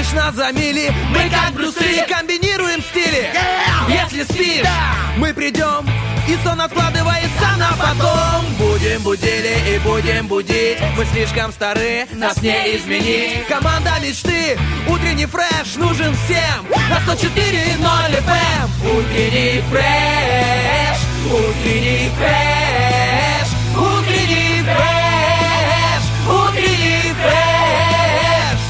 Слышно за мили Мы как Брюсы Комбинируем стили. Если спишь Мы придем и сон откладывается на потом. Будем будили и будем будить. Мы слишком стары, нас не изменить. Команда мечты, утренний фреш нужен всем. На 104.0 FM Утренний фреш, утренний фреш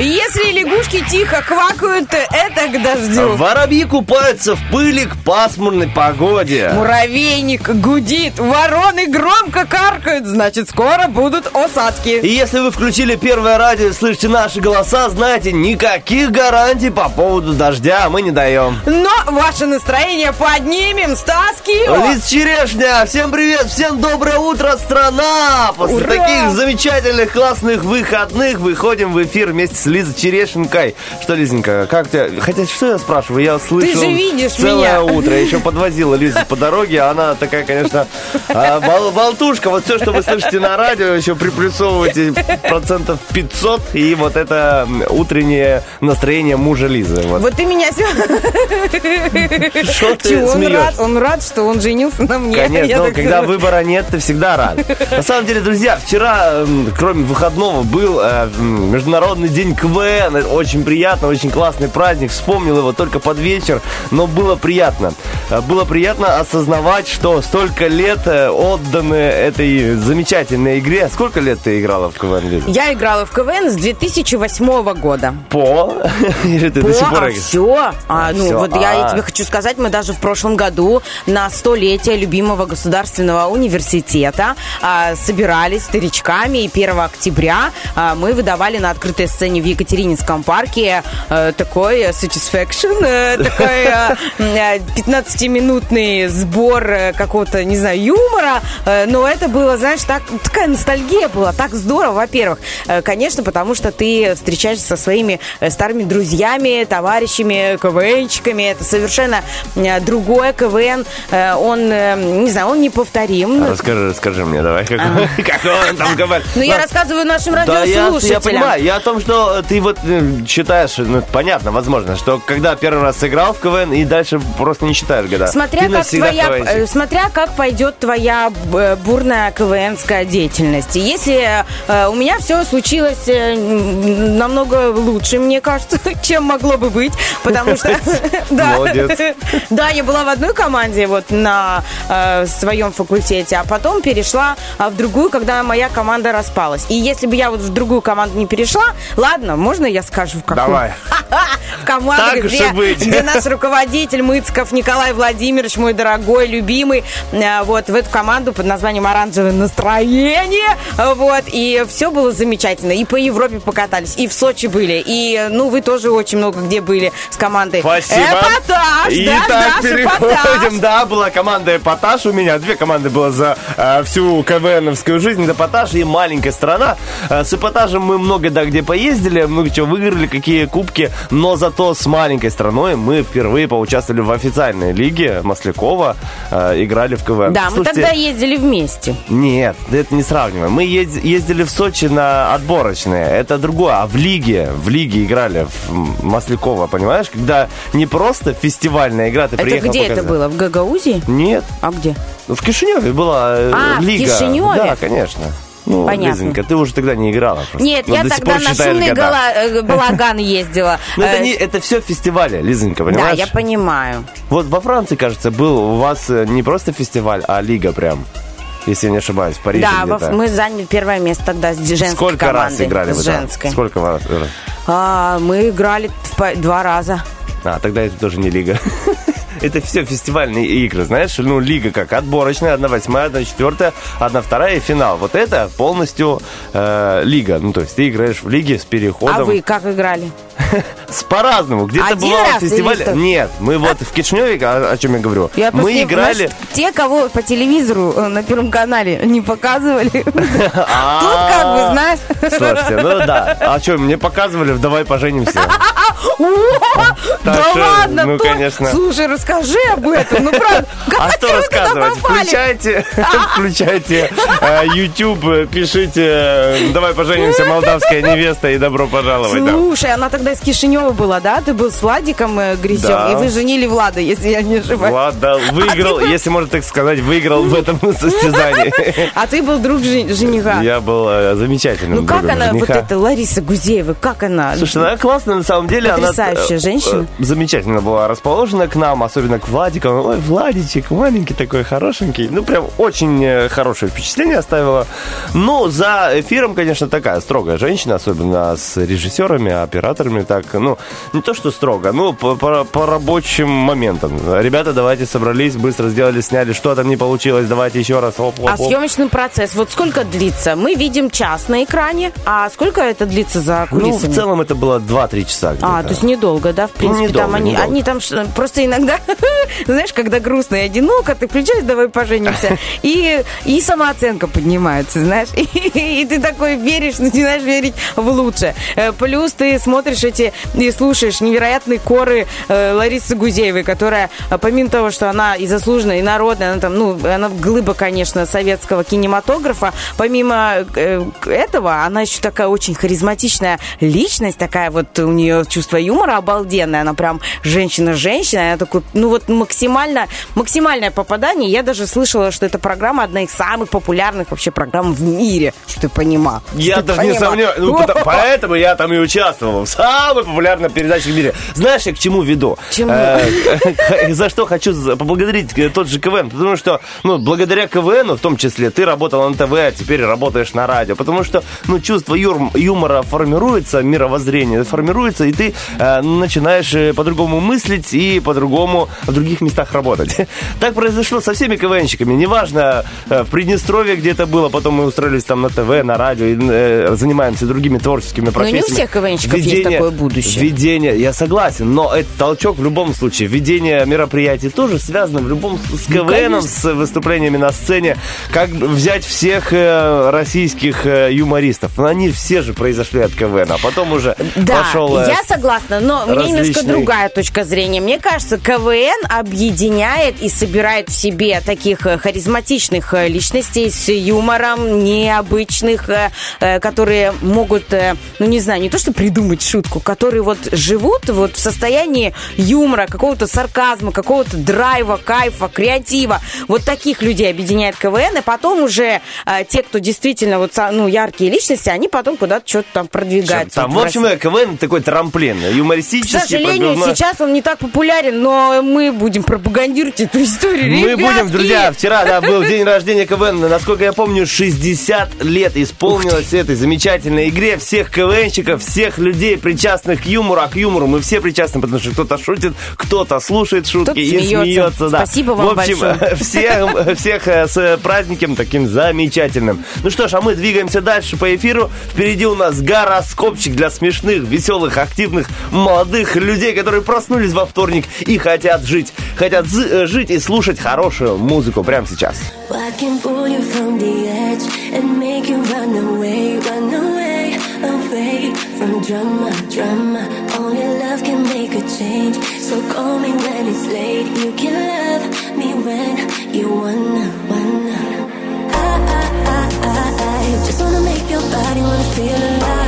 Если лягушки тихо квакают, это к дождю. Воробьи купаются в пыли к пасмурной погоде. Муравейник гудит, вороны громко каркают, значит, скоро будут осадки. И если вы включили первое радио и слышите наши голоса, знаете, никаких гарантий по поводу дождя мы не даем. Но ваше настроение поднимем, Стас Кио. Лиз Черешня, всем привет, всем доброе утро, страна! После Ура! таких замечательных, классных выходных выходим в эфир вместе с Лизой Черешенкой. Что, Лизенька, как тебя... Хотя, что я спрашиваю? Я слышал же видишь целое меня. утро. Я еще подвозила Лизу по дороге. Она такая, конечно, а, бол- болтушка. Вот все, что вы слышите на радио, еще приплюсовываете процентов 500. И вот это утреннее настроение мужа Лизы. Вот. Вот ты меня Что ты он рад? Он рад, что он женился на мне. Конечно, Я ну, когда думаю. выбора нет, ты всегда рад. На самом деле, друзья, вчера, кроме выходного, был э, Международный день КВН. Очень приятно, очень классный праздник. Вспомнил его только под вечер, но было приятно. Э, Было приятно осознавать, что столько лет э, отданы этой замечательной игре. Сколько лет ты играла в КВН, Лиза? Я играла в КВН с 2008 года. По? Или ты до сих пор а все. А, ну, всё, вот я а. тебе хочу сказать, мы даже в прошлом году на столетие любимого государственного университета а, собирались старичками, и 1 октября а, мы выдавали на открытой сцене в Екатерининском парке э, такой satisfaction, э, такой э, э, 15-минутный сбор какого-то, не знаю, юмора, но это было, знаешь, так, такая ностальгия была, так здорово, во-первых. Конечно, потому что ты встречаешься со своими старыми друзьями, товарищами, КВНчиками. Это совершенно другое КВН. Он, не знаю, он неповторим. Расскажи, расскажи мне, давай. Как, как он там говорит? Но я рассказываю нашим Да, я, я радиослушателям. понимаю. Я о том, что ты вот э, считаешь, ну, понятно, возможно, что когда первый раз сыграл в КВН и дальше просто не считаешь года. Смотря ты как, твоя, э, смотря как пойдет твоя э, бурная КВНская деятельность. Если э, у меня все случилось э, намного лучше, мне кажется, чем могло бы быть, потому что... Да. Я была в одной команде вот на э, своем факультете, а потом перешла а, в другую, когда моя команда распалась. И если бы я вот в другую команду не перешла, ладно, можно я скажу в какую? Давай. В команду, где, где наш руководитель Мыцков Николай Владимирович, мой дорогой, любимый, э, вот в эту команду под названием «Оранжевое настроение», вот, и все было замечательно, и по Европе покатались, и в Сочи были, и, ну, вы тоже очень много где были с командой. Спасибо. Эпатаж, И да, так наш переходим. эпатаж. Да, была команда Эпатаж у меня. Две команды было за э, всю КВНовскую жизнь. Эпатаж и маленькая страна. Э, с Эпатажем мы много да где поездили, много чего выиграли, какие кубки. Но зато с маленькой страной мы впервые поучаствовали в официальной лиге Маслякова. э, играли в КВН. Да, мы Слушайте, тогда ездили вместе. Нет, это не сравниваем. Мы ез- ездили в Сочи на отборочные. Это другое. А в лиге, в лиге играли в Маслякова, понимаешь? Когда не просто фестивальная игра, ты Это приехал где это показать. было? В Гагаузии? Нет, А где? в Кишиневе была э, А, в лига. Кишиневе? Да, конечно. Ну, Понятно. Лизонька, ты уже тогда не играла. просто. Нет, Но я до сих тогда на шумный года. гала- э, балаган ездила. Ну, это, Э, не, это все фестивали, Лизонька, Да, понимаешь? я понимаю. Вот во Франции, кажется, был у вас э, не просто фестиваль, а лига прям. Если я не ошибаюсь, в Париже Да, где-то. мы заняли первое место тогда с женской Сколько командой. раз играли вы женской. Сколько раз? А, мы играли два раза. А, тогда это тоже не лига. Это все фестивальные игры, знаешь, ну, лига как отборочная, одна восьмая, одна четвертая, одна вторая и финал. Вот это полностью э, лига. Ну, то есть ты играешь в лиге с переходом. А вы как играли? С по-разному. Где-то бывало раз фестиваль. Нет, мы вот в Кишневе, о, чем я говорю, мы играли. те, кого по телевизору э, на Первом канале не показывали. Тут как бы, знаешь... Слушайте, ну да. А что, мне показывали в «Давай поженимся». Да ладно, ну, конечно. Слушай, расскажи об этом. Ну, правда, А что рассказывать? Включайте, включайте э, YouTube, пишите э, «Давай поженимся, молдавская невеста» и добро пожаловать. Слушай, она тогда из Кишинева была, да? Ты был с Владиком э, Грисем, Да. и вы женили Влада, если я не ошибаюсь. Влад, да, выиграл, если можно так сказать, выиграл в этом состязании. А ты был друг жен- жениха. Я был замечательным Ну как она, вот эта Лариса Гузеева, как она? Слушай, она классная на самом деле. она, Потрясающая женщина. Замечательно была расположена к нам, особенно к Владику. Ой, Владичек, маленький такой, хорошенький. Ну, прям очень э, хорошее впечатление оставила. Но за эфиром, конечно, такая строгая женщина, особенно с режиссерами, операторами. Так, ну, не то, что строго, ну, по, по- по рабочим моментам. Ребята, давайте собрались, быстро сделали, сняли, что там не получилось, давайте еще раз. Оп, оп, А оп. съемочный процесс, вот сколько длится? Мы видим час на экране, а сколько это длится за Ну, кулисами? в целом это было 2-3 часа. А, то есть недолго, да, в принципе, недолго, там они, недолго. они там просто иногда, знаешь, когда грустно и одиноко, ты включаешь, давай поженимся, и, и самооценка поднимается, знаешь, и, и ты такой веришь, начинаешь верить в лучшее. Э, Плюс ты смотришь эти и слушаешь невероятные коры э, Ларисы Гузеевой, которая, э, помимо того, что она и заслуженная, и народная, она там, ну, она глыба, конечно, советского кинематографа, помимо этого, она еще такая очень харизматичная личность, такая вот у нее чувство юмора обалденное, она прям женщина-женщина, она такой, ну вот максимально, максимальное попадание, я даже слышала, что эта программа одна из самых популярных вообще программ в мире, что ты понимал. Я даже не сомневаюсь. Ну, поэтому я там и участвовал в самой популярной передаче в мире. Знаешь, я к чему веду? Чему? Э, За что хочу поблагодарить э, тот же КВН. Потому что, ну, благодаря КВНу, в том числе, ты работал на ТВ, а теперь работаешь на радио. Потому что, ну, чувство юмора формируется, мировоззрение формируется, и ты э, начинаешь по-другому мыслить и по-другому в других местах работать. Так произошло со всеми КВНщиками. Неважно, э, в Приднестровье где-то было, потом мы устроились там на ТВ, на радио, и, э, занимаемся другими творческими не у профессиями. всех КВНщиков есть такое будущее. Введение, я согласен, но это толчок в любом случае. Введение мероприятий тоже связано в любом с КВНом, Ну, конечно. с выступлениями на сцене. Как взять всех э, российских э, юмористов? Ну, они все же произошли от КВН, а потом уже Да, пошел... э, я согласна, но у меня немножко различный- другая точка зрения. Мне кажется, КВН объединяет и собирает в себе таких э, харизматичных э, личностей с юмором, необычных, э, э, которые могут, э, ну не знаю, не то что придумать шутку, которые вот живут вот в состоянии юмора, какого-то сарказма, какого-то драйва, кайфа, креатива. Вот таких людей объединяет КВН, и потом уже э, те, кто действительно вот ну, яркие личности, они потом куда-то что-то там продвигаются. Там, Вот в общем, э, КВН такой трамплин, К юмористический. сожалению, пробивной. сейчас он не так популярен, но мы будем пропагандировать эту историю. Мы будем, Ребятки! друзья, вчера да, был день рождения КВН. Насколько я помню, 60 лет исполнилось этой замечательной игре. Всех КВНщиков, всех людей, причастных к юмору. А к юмору мы все причастны, потому что кто-то шутит, кто-то слушает шутки Кто-то и смеется. смеется. Да. Спасибо вам В общем, большое. всех, всех э, с праздником таким замечательным. Ну что ж, а мы двигаемся дальше по эфиру. Впереди у нас гороскопчик для смешных, веселых, активных, молодых людей, которые проснулись во вторник и хотят жить. Хотят зы- э, жить и слушать хорошую музыку прямо сейчас. From drama, drama? Only love can make a change. So call me when it's late. You can love me when you wanna, wanna. I, I, I, I, I just wanna make your body wanna feel alive,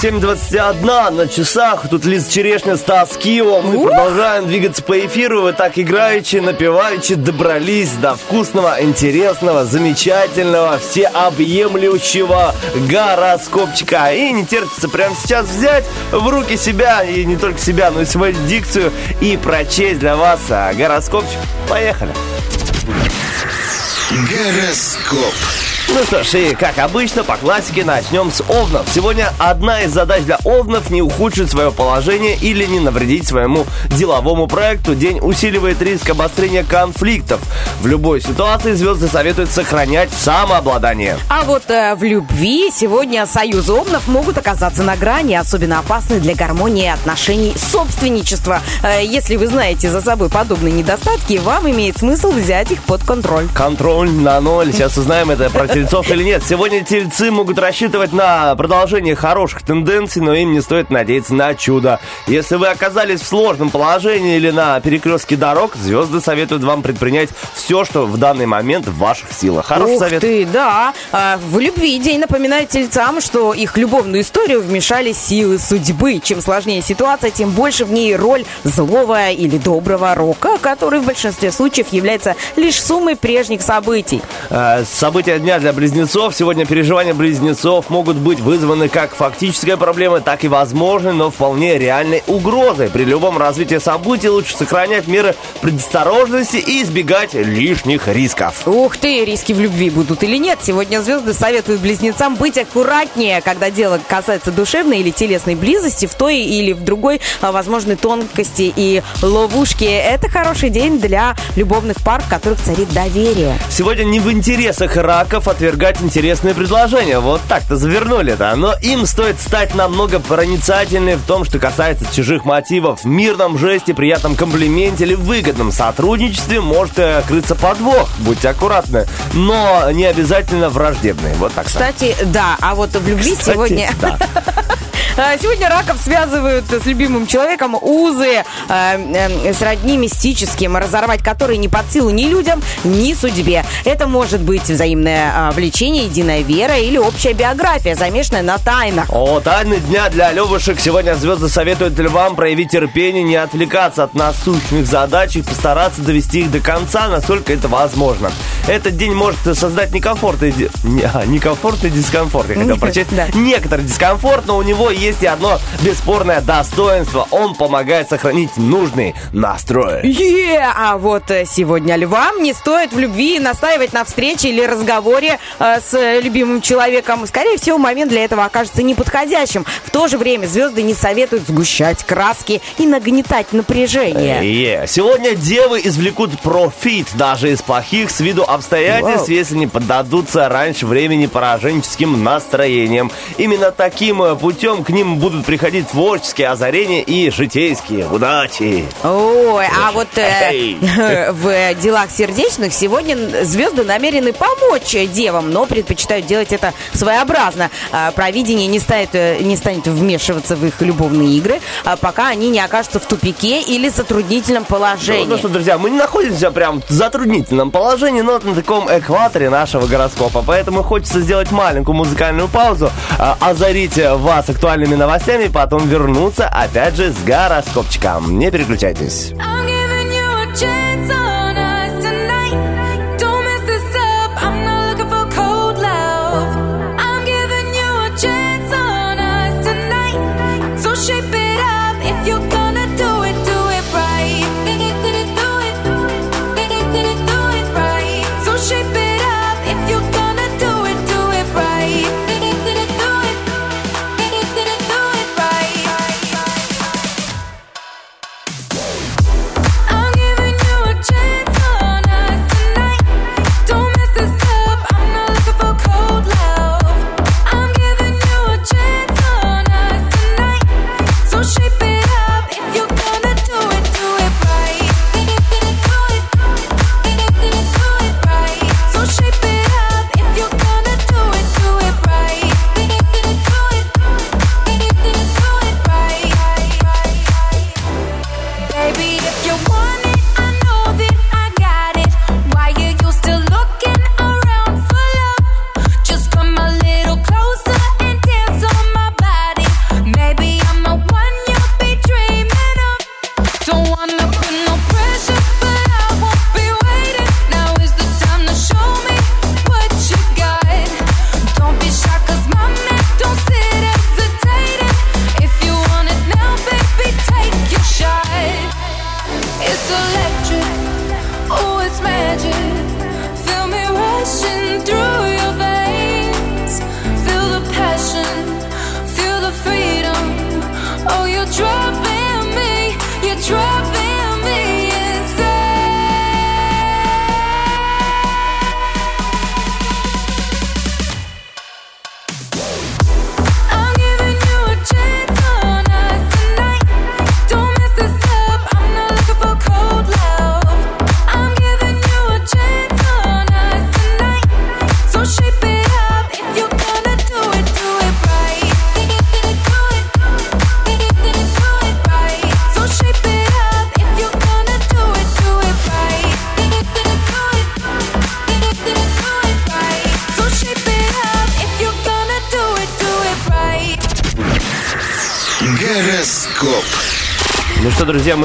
7.21 на часах. Тут Лиз Черешня, Стас Кио. Мы продолжаем двигаться по эфиру. Вы так играючи, напеваючи добрались до вкусного, интересного, замечательного, всеобъемлющего гороскопчика. И не терпится прямо сейчас взять в руки себя, и не только себя, но и свою дикцию, и прочесть для вас а, гороскопчик. Поехали! Гороскоп. Ну что ж, и как обычно, по классике начнем с овнов. Сегодня одна из задач для овнов не ухудшить свое положение или не навредить своему деловому проекту. День усиливает риск обострения конфликтов. В любой ситуации звезды советуют сохранять самообладание. А вот э, в любви сегодня союзы овнов могут оказаться на грани, особенно опасны для гармонии отношений собственничества. Э, если вы знаете за собой подобные недостатки, вам имеет смысл взять их под контроль. Контроль на ноль. Сейчас узнаем это про тельцов или нет. Сегодня тельцы могут рассчитывать на продолжение хороших тенденций, но им не стоит надеяться на чудо. Если вы оказались в сложном положении или на перекрестке дорог, звезды советуют вам предпринять все, что в данный момент в ваших силах. Хороший Ух совет. ты, да. А, в любви день напоминает тельцам, что их любовную историю вмешали силы судьбы. Чем сложнее ситуация, тем больше в ней роль злого или доброго рока, который в большинстве случаев является лишь суммой прежних событий. Э, События дня для близнецов. Сегодня переживания близнецов могут быть вызваны как фактической проблемой, так и возможной, но вполне реальной угрозой. При любом развитии событий лучше сохранять меры предосторожности и избегать лишних рисков. Ух ты, риски в любви будут или нет. Сегодня звезды советуют близнецам быть аккуратнее, когда дело касается душевной или телесной близости, в той или в другой а, возможной тонкости и ловушки. Это хороший день для любовных пар, в которых царит доверие. Сегодня не в интересах раков отвергать интересные предложения. Вот так-то завернули-то. Но им стоит стать намного проницательнее в том, что касается чужих мотивов. В мирном жесте, приятном комплименте или выгодном сотрудничестве может э, крыться подвох. Будьте аккуратны. Но не обязательно враждебные. Вот так. Кстати, да, а вот в любви Кстати, сегодня... да. А, Сегодня раков связывают с любимым человеком узы э, э, сродни мистическим, разорвать которые не под силу ни людям, ни судьбе. Это может быть взаимное а, влечение, единая вера или общая биография, замешанная на тайнах. О, тайны дня для левушек. Сегодня звезды советуют львам проявить терпение, не отвлекаться от насущных задач и постараться довести их до конца, насколько это возможно. Этот день может создать некомфортный, ди- не, а, некомфортный дискомфорт. Я хотел прочесть. Да. Некоторый дискомфорт, но у него есть и одно бесспорное достоинство. Он помогает сохранить нужный настрой. Е, а вот э, сегодня львам не стоит в любви настаивать на встрече или разговоре э, с э, любимым человеком. Скорее всего, момент для этого окажется неподходящим. В то же время звезды не советуют сгущать краски и нагнетать напряжение. Е. Сегодня девы извлекут профит даже из плохих с виду обстоятельств, Вау. если не поддадутся раньше времени пораженческим настроениям. Именно таким э, путем к ним будут приходить творческие озарения и житейские удачи. Ой, а вот э, в делах сердечных сегодня звезды намерены помочь девам, но предпочитают делать это своеобразно. А, Провидение не станет, э, не станет вмешиваться в их любовные игры, а пока они не окажутся в тупике или затруднительном положении. Ну что, друзья, мы не находимся прям в затруднительном положении, но на таком экваторе нашего гороскопа. Поэтому хочется сделать маленькую музыкальную паузу, а, озарить вас актуальными новостями, потом вернуться опять же с гороскопчиком. Не переключайтесь. I'm giving you a chance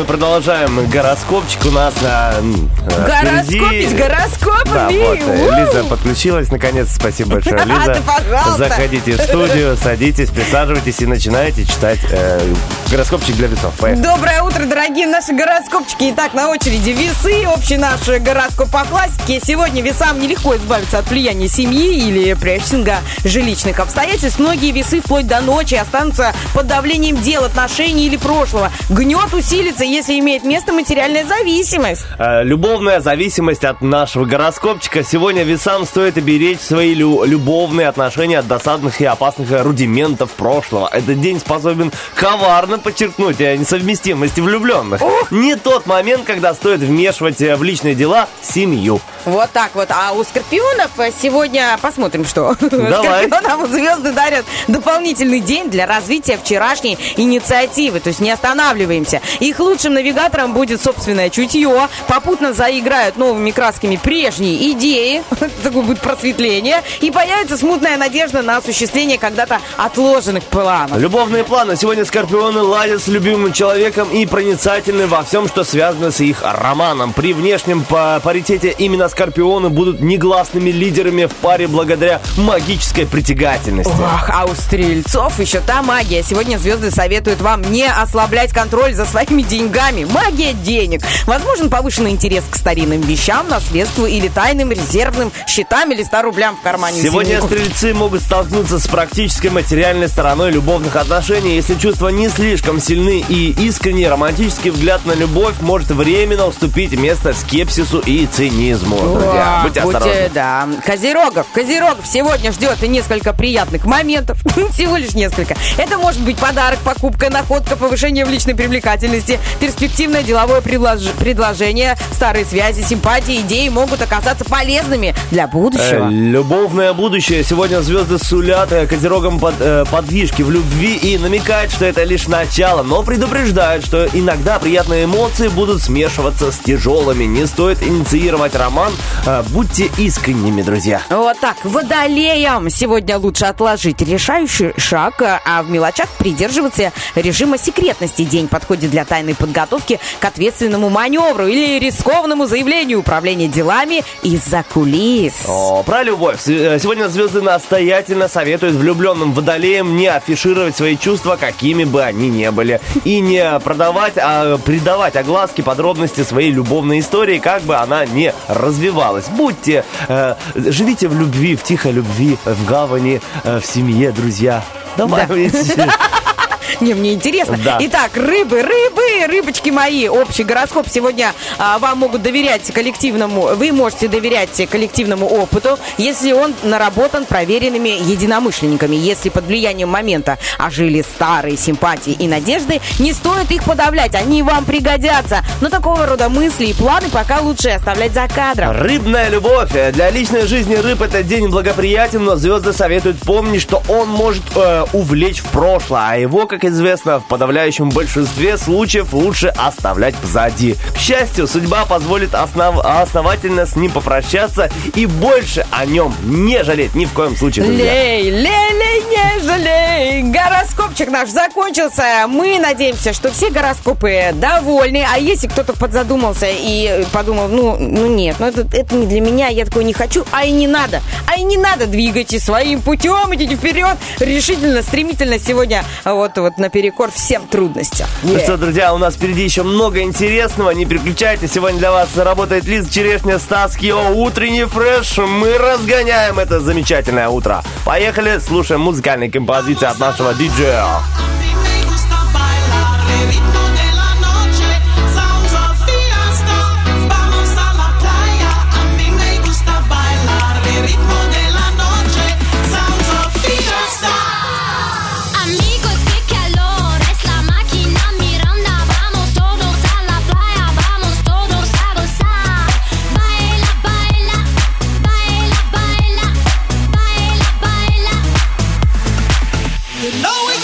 мы продолжаем. Гороскопчик у нас на э, Гороскопить гороскопами. Да, вот, э. Лиза подключилась наконец. Спасибо большое, Лиза. Заходите в студию, садитесь, присаживайтесь и начинайте читать э, гороскопчик для весов. Поехали. Доброе утро, дорогие наши гороскопчики. Итак, на очереди весы. Общий наш гороскоп по классике. Сегодня весам нелегко избавиться от влияния семьи или прессинга жилищных обстоятельств. Многие весы вплоть до ночи останутся под давлением дел, отношений или прошлого. Гнет усилится, если имеет место материальная зависимость. Э, Любовная зависимость от нашего гороскопчика. Сегодня весам стоит оберечь свои лю- любовные отношения от досадных и опасных рудиментов прошлого. Этот день способен коварно подчеркнуть э, несовместимости влюбленных. Не тот момент, когда стоит вмешивать э, в личные дела семью. Вот так вот. А у скорпионов э, сегодня посмотрим, что. Давай. Скорпионам звезды дарят дополнительный день для развития вчерашней инициативы. То есть не останавливаемся. Их лучшим навигатором будет собственное чутье. Попутно заиграют новыми красками прежние идеи. Такое будет просветление. И появится смутная надежда на осуществление когда-то отложенных планов. Любовные планы. Сегодня скорпионы ладят с любимым человеком и проницательны во всем, что связано с их романом. При внешнем па- паритете именно скорпионы будут негласными лидерами в паре благодаря магической притягательности. Ох, а у стрельцов еще та магия. Сегодня звезды советуют вам не ослаблять контроль за своими деньгами. Магия денег. Возможен повышенный интерес к старинным вещам, наследству или тайным резервным счетам или 100 рублям в кармане. Сегодня Синего. стрельцы могут столкнуться с практической материальной стороной любовных отношений. Если чувства не слишком сильны и искренний романтический взгляд на любовь может временно уступить место скепсису и цинизму. Друзья, О, будьте будьте, осторожны. да. Козерогов. Козерогов сегодня ждет и несколько приятных моментов. Всего лишь несколько. Это может быть подарок, покупка, находка, повышение в личной привлекательности, перспективное деловое предлож- предложение, старые связи, симпатии, идеи могут оказаться полезными для Э, будущего. Любовное будущее. Сегодня звезды сулят э, козерогам под, э, подвижки в любви и намекают, что это лишь начало, но предупреждают, что иногда приятные эмоции будут смешиваться с тяжелыми. Не стоит инициировать роман. Э, Будьте искренними, друзья. Вот так, водолеям сегодня лучше отложить решающий шаг, а в мелочах придерживаться режима секретности. День подходит для тайной подготовки к ответственному маневру или рискованному заявлению управления делами из-за кулис. О, про любовь. Э, Сегодня звезды настоятельно советуют влюбленным водолеям не афишировать свои чувства, какими бы они ни были. И не продавать, а придавать огласке подробности своей любовной истории, как бы она ни развивалась. Будьте, э, живите в любви, в тихой любви, в гавани, э, в семье, друзья. Давайте. Не, мне интересно. Да. Итак, рыбы, рыбы, рыбочки мои. Общий гороскоп сегодня а, вам могут доверять коллективному, вы можете доверять коллективному опыту, если он наработан проверенными единомышленниками. Если под влиянием момента ожили старые симпатии и надежды, не стоит их подавлять, они вам пригодятся. Но такого рода мысли и планы пока лучше оставлять за кадром. Рыбная любовь. Для личной жизни рыб этот день благоприятен, но звезды советуют помнить, что он может э, увлечь в прошлое, а его, как известно, в подавляющем большинстве случаев лучше оставлять позади. К счастью, судьба позволит основ- основательно с ним попрощаться и больше о нем не жалеть ни в коем случае, друзья. Лей, лей, лей, не жалей. Гороскопчик наш закончился. Мы надеемся, что все гороскопы довольны. А если кто-то подзадумался и подумал, ну, ну нет, ну это, это не для меня, я такое не хочу, а и не надо. А и не надо, двигайте своим путем, идите вперед. Решительно, стремительно сегодня вот, вот наперекор всем трудностям. Ну что, друзья, у нас впереди еще много интересного. Не переключайтесь. Сегодня для вас работает Лиза Черешня, Стас Кио, утренний фреш. Мы разгоняем это замечательное утро. Поехали, слушаем музыкальные композиции от нашего диджея.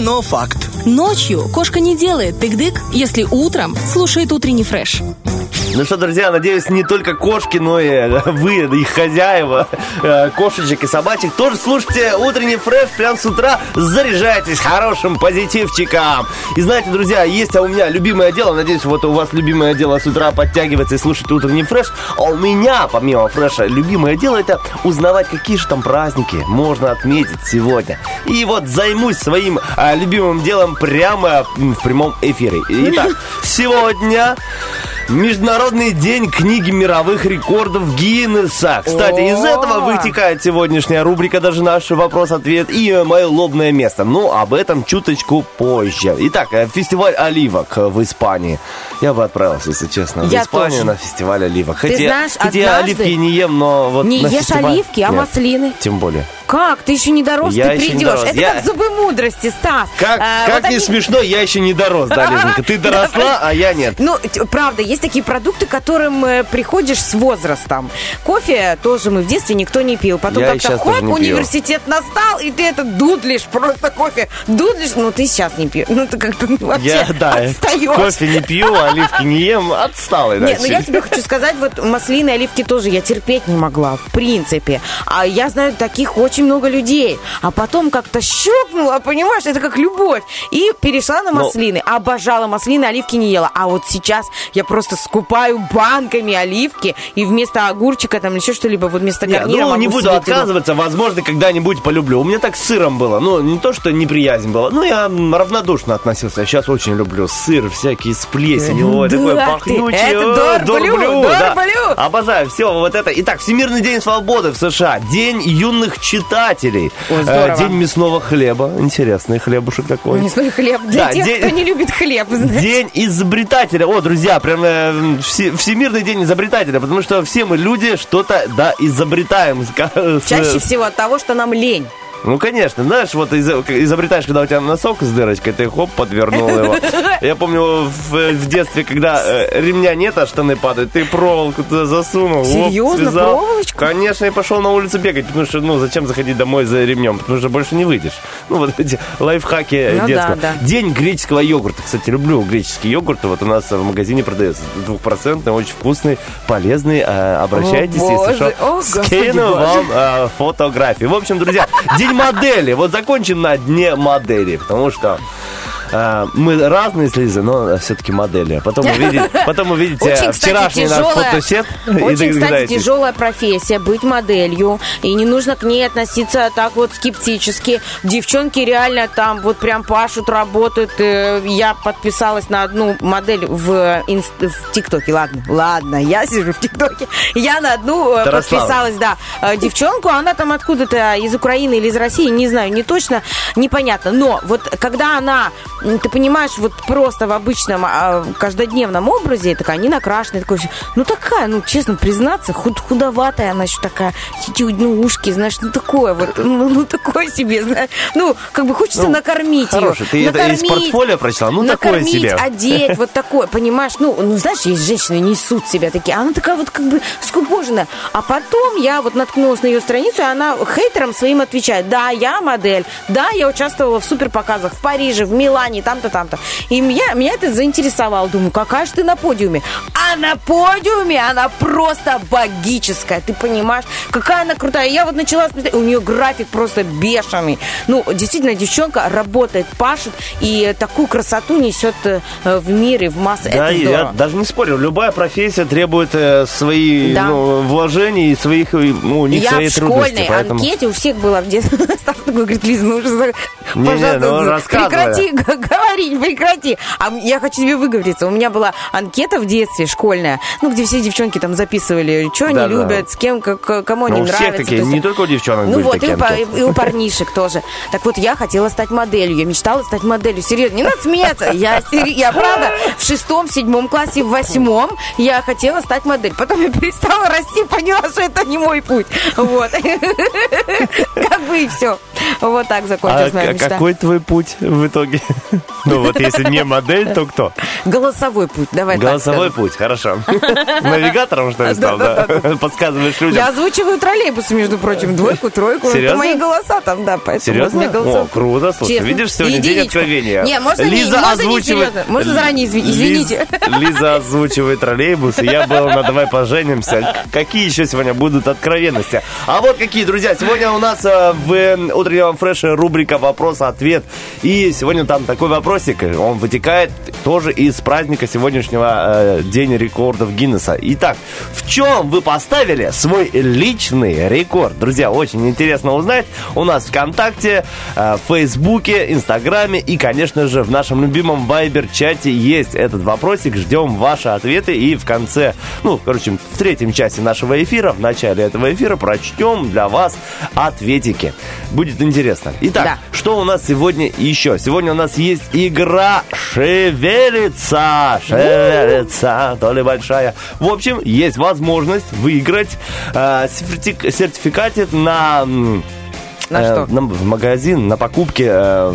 Но факт. Ночью кошка не делает тык-дык, если утром слушает утренний фреш. Ну что, друзья, надеюсь, не только кошки, но и э, вы, их хозяева, э, кошечек и собачек, тоже слушайте утренний фреш прямо с утра, заряжайтесь хорошим позитивчиком. И знаете, друзья, есть а у меня любимое дело, надеюсь, вот у вас любимое дело с утра подтягиваться и слушать утренний фреш, а у меня, помимо фреша, любимое дело это узнавать, какие же там праздники можно отметить сегодня. И вот займусь своим а, любимым делом прямо в прямом эфире. Итак, сегодня Международный день книги мировых рекордов Гиннесса. Кстати, из этого вытекает сегодняшняя рубрика «Даже наш вопрос-ответ» и мое лобное место. Ну, об этом чуточку позже. Итак, э, фестиваль оливок в Испании. Я бы отправился, если честно, в Я Испанию тоже. на фестиваль оливок. Хотя, знаешь, хотя я однажды оливки не ем, но вот Не на ешь фестиваль- оливки, а Нет, маслины? Тем более. Как? Ты еще не дорос, Я ты еще не придешь. дорос. Это Я- как зубы мудрости, Стас. Как, А, как вот не они- смешно, я еще не дорос, да, Лизонька? Ты доросла, а я нет. Ну, правда, есть такие продукты, к которым э, приходишь с возрастом. Кофе тоже мы в детстве никто не пил. Потом как-то хоп, не университет настал, и ты это дудлишь, просто кофе дудлишь. Ну, ты сейчас не пьешь. Ну, ты как-то ну, вообще Я, да, отстаешь. кофе не пью, оливки не ем, отсталый, да. Нет, ну я тебе хочу сказать, вот маслины, оливки тоже я терпеть не могла, в принципе. А я знаю таких очень много людей. А потом как-то щелкнула, понимаешь, это как любовь. И перешла на Но- маслины. Обожала маслины, оливки не ела. А вот сейчас я просто скупаю банками оливки и вместо огурчика там еще что-либо, вот вместо Не, гарнира ну, могу не буду отказываться, возможно, когда-нибудь полюблю. У меня так с сыром было. Ну, не то, что неприязнь была. Ну, я равнодушно относился. Сейчас очень люблю сыр, всякие с плесенью. Ой, такое пахнучее. это дорблю, да. дорблю. Обожаю все вот это. Итак, Всемирный день свободы в США. День юных читателей. Здорово. Э, День мясного хлеба. Интересный хлебушек такой. Знаю, хлеб. Для Да, тех, день- кто не любит хлеб, знаете. День изобретателя. О, друзья, прям э, все- Всемирный день изобретателя, потому что все мы люди что-то да изобретаем. Чаще всего от того, что нам лень. Ну, конечно, знаешь, вот из- изобретаешь, когда у тебя носок с дырочкой, ты хоп, подвернул его. Я помню в, в детстве, когда э, ремня нет, а штаны падают, ты проволоку туда засунул. оп, Серьезно? связал. Проволочку? Конечно, и пошел на улицу бегать, потому что, ну, зачем заходить домой за ремнем, потому что больше не выйдешь. Ну, вот эти лайфхаки Ну да, детского. да. День греческого йогурта. Кстати, люблю греческий йогурт. Вот у нас в магазине продается двухпроцентный, очень вкусный, полезный. Э, Обращайтесь, О, если боже. что. О, Скину вам э, фотографии. В общем, друзья, день модели. Вот закончим на дне модели, потому что э, мы разные с Лизой, но все-таки модели. Потом увидите, потом увидите Очень, кстати, вчерашний наш тяжелая, фотосет и очень, кстати, тяжелая профессия быть моделью. И не нужно к ней относиться так вот скептически. Девчонки реально там вот прям пашут, работают. Э, Я подписалась на одну модель в, инст- в ТикТоке. Ладно, ладно, я сижу в ТикТоке. Я на одну э, Тарослава. подписалась, да, э, девчонку. Она там откуда-то из Украины или из России, не знаю, не точно, непонятно. Но вот когда она, ты понимаешь, вот просто в обычном а, каждодневном образе, такая не накрашенная, такой, ну такая, ну честно признаться, худ, худоватая она еще такая, эти ну, ушки, знаешь, ну такое вот, ну, ну, такое себе, знаешь, ну как бы хочется Ну, накормить ее. Хороший. Ты это из портфолио прочла? Ну, такое накормить, себе. одеть, вот такое, понимаешь? Ну, ну, знаешь, есть женщины, несут себя такие, а она такая вот как бы скукоженная. А потом я вот наткнулась на ее страницу, и она хейтерам своим отвечает, да, я модель, да, я участвовала в суперпоказах в Париже, в Милане, там-то, там-то. И меня, меня это заинтересовало. Думаю, какая же ты на подиуме? А на подиуме она просто богическая, ты понимаешь? Какая она крутая. Я вот начала смотреть, у нее график просто бешеный. Ну, действительно, девчонка работает, пашет, и такую красоту несет э, в мир и в массы. Да, это я даже не спорю. Любая профессия требует э, свои Да. ну, вложений и своих, э, ну, у них Я свои в трудности. школьной поэтому... анкете у всех была в детстве. Стас такой говорит, Лиза, ну уже, пожалуйста, ну, прекрати говорить, прекрати. А я хочу тебе выговориться. У меня была анкета в детстве школьная, ну, где все девчонки там записывали, что они Да-да. любят, с кем, как, кому они Ну, всех нравятся. такие, То есть- не только у девчонок Ну вот, и у, и у парнишек тоже. Так вот, я хотела стать моделью. Я мечтала стать моделью. Серьезно, не надо смеяться. Я, я правда, в шестом, седьмом классе, в восьмом я хотела стать моделью. Потом я перестала расти, поняла, что это не мой путь. Вот. как бы и все. Вот так А закончилась моя к- мечта. какой твой путь в итоге? Ну вот если не модель, то кто? Голосовой путь, давай так Голосовой путь, хорошо. Навигатором, что ли, стал, да? Подсказываешь людям. Я озвучиваю троллейбусы, между прочим, двойку, тройку. Это Серьезно? мои голоса там, да. поэтому Серьезно? О, круто, слушай, видишь, сегодня день откровения. Не, можно Лиза озвучивает... Можно заранее извините. Лиза озвучивает троллейбусы, я был на «Давай поженимся». Какие еще сегодня будут откровенности? А вот какие, друзья, сегодня у нас э, в э, утреннем фреше рубрика «Вопрос-ответ». И сегодня там такой вопросик, он вытекает тоже из праздника сегодняшнего э, День рекордов Гиннесса. Итак, в чем вы поставили свой личный рекорд? Друзья, очень интересно узнать. У нас ВКонтакте, э, в Фейсбуке, Инстаграме и, конечно же, в нашем любимом Вайбер-чате есть этот вопросик. Ждем ваши ответы и в конце, ну, короче, в третьем часе нашего эфира, в начале этого эфира прочтем для вас ответики. Будет интересно. Итак, Да. что у нас сегодня еще? Сегодня у нас есть игра «Шевелится», «Шевелится», то ли большая. В общем, есть возможность выиграть э, сертифи- сертификат на... На э, что? на- в магазин, на покупке э,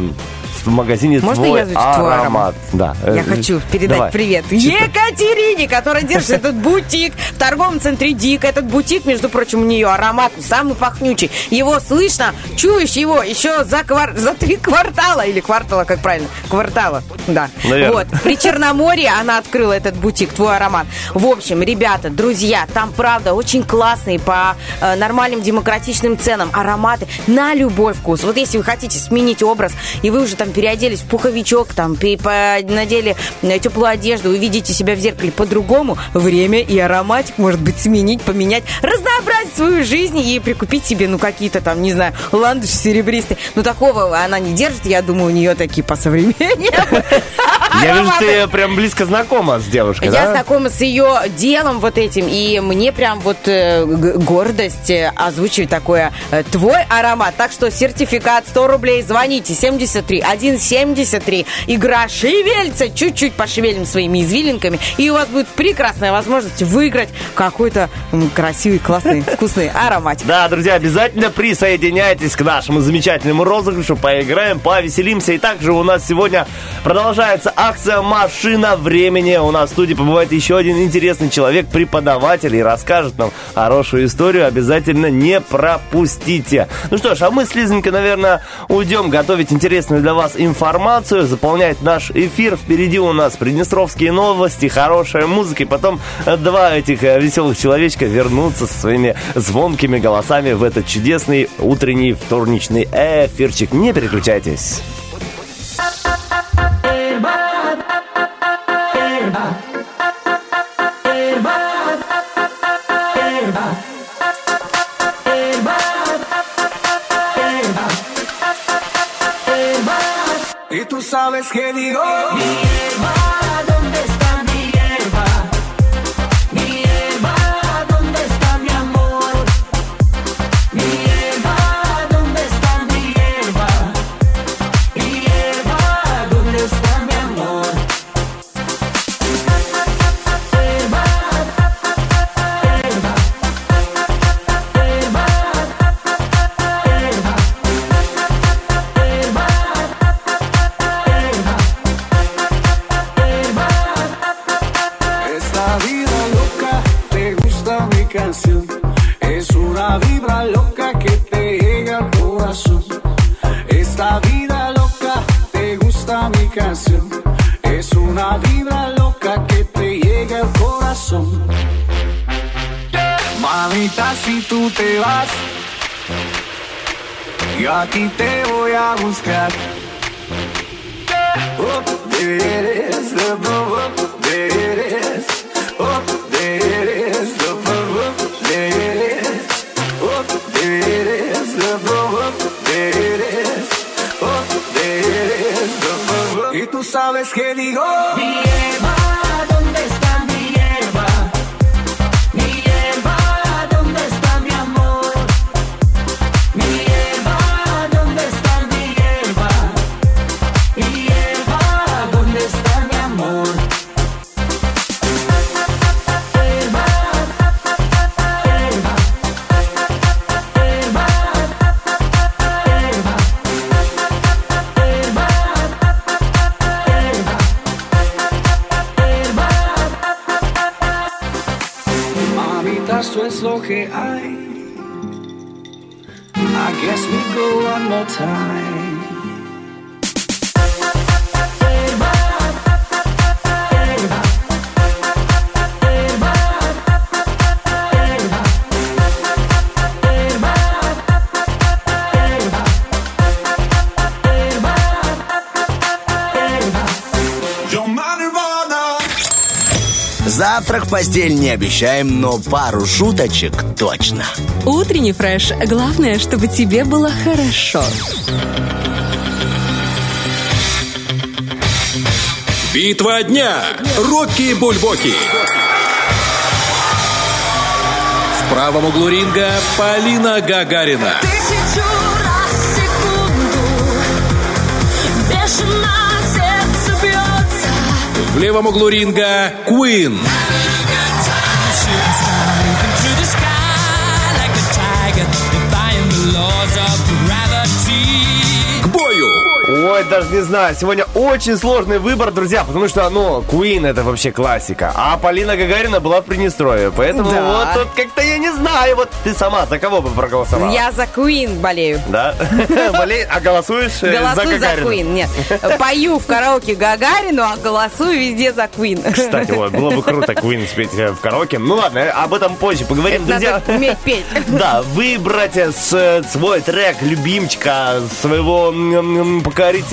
в магазине Можно «Твой я аромат? Да. Я хочу передать давай. привет Что? Екатерине, которая держит этот бутик в торговом центре Дик. Этот бутик, между прочим, у нее аромат самый пахнючий. Его слышно, чуешь его еще за, квар- за три квартала. Или квартала, как правильно? Квартала, да. Наверное. Вот. При Черноморье она открыла этот бутик, твой аромат. В общем, ребята, друзья, там, правда, очень классные по э, нормальным демократичным ценам ароматы на любой вкус. Вот если вы хотите сменить образ, и вы уже там переоделись в пуховичок, там, надели э, теплую одежду, вы видите себя в зеркале по-другому, время и ароматик, может быть, сменить, поменять, разнообразить свою жизнь и прикупить себе, ну, какие-то там, не знаю, ландыши серебристые. Ну, такого она не держит, я думаю, у нее такие по современнее. Я вижу, ты прям близко знакома с девушкой, Я да? знакома с ее делом вот этим, и мне прям вот э, гордость э, озвучивать такое э, твой аромат. Так что сертификат 100 рублей, звоните 73 173. Игра шевельца, чуть-чуть пошевелим своими извилинками, и у вас будет прекрасная возможность выиграть какой-то красивый, классный, вкусный ароматик. Да, друзья, обязательно присоединяйтесь к нашему замечательному розыгрышу, поиграем, повеселимся. И также у нас сегодня продолжается акция «Машина времени». У нас в студии побывает еще один интересный человек, преподаватель, и расскажет нам хорошую историю. Обязательно не пропустите. Ну что ж, а мы с Лизонькой, наверное, уйдем готовить интересную для вас информацию, заполнять наш эфир. Впереди у нас приднестровские новости, хорошая музыка, и потом два этих э, веселых человечка вернутся со своими звонкими голосами в этот чудесный утренний вторничный эфирчик. Не переключайтесь. Tú sabes que digo. Mi hierba, Es una vibra loca que te llega al corazón. Esta vida loca, te gusta mi canción. Es una vibra loca que te llega al corazón. Mamita, si tú te vas, yo aquí te voy a buscar. Oh, there it is, the is. vez que digo. Que в постель не обещаем, но пару шуточек точно. Утренний фреш. Главное, чтобы тебе было хорошо. Битва дня. Рокки Бульбоки. В правом углу ринга Полина Гагарина. Тысячу раз в секунду Бешено сердце бьется В левом углу ринга Queen. К Ой, даже не знаю. Сегодня очень сложный выбор, друзья, потому что, ну, Queen это вообще классика. А Полина Гагарина была в Приднестровье. Поэтому Да. вот тут как-то я не знаю. Вот ты сама за кого бы проголосовала? Я за Queen болею. Да? Болей, а голосуешь э, за Голосую за? Queen. Нет. Пою в караоке Гагарину, а голосую везде за Queen. Кстати, вот, было бы круто Queen спеть э, в караоке. Ну ладно, э, об этом позже поговорим, друзья. Надо уметь петь. Да, выбрать свой трек любимчика, своего м,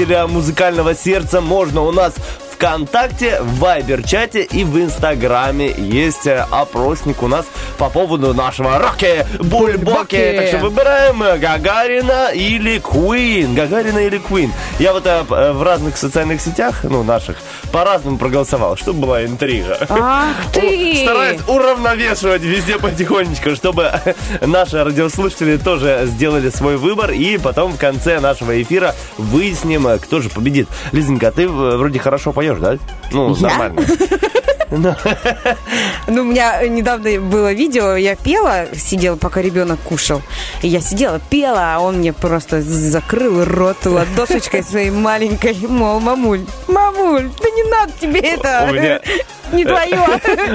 покорителя музыкального сердца можно у нас ВКонтакте, в Вайбер-чате и в Инстаграме есть э, опросник у нас по поводу нашего Роки Бульбоки. Так что выбираем э, Гагарина или Queen. Гагарина или Queen. Я вот э, в разных социальных сетях, ну, наших, по-разному проголосовал, чтобы была интрига. Ах ты! Стараюсь уравновешивать везде потихонечку, чтобы наши радиослушатели тоже сделали свой выбор. И потом в конце нашего эфира выясним, кто же победит. Лизонька, ты вроде хорошо поешь, да? Ну, Я? нормально. Ну, у меня недавно было видео, я пела, сидела, пока ребенок кушал. И я сидела, пела, а он мне просто закрыл рот ладошечкой своей маленькой. Мол, мамуль, мамуль, да не надо тебе это. Не твое.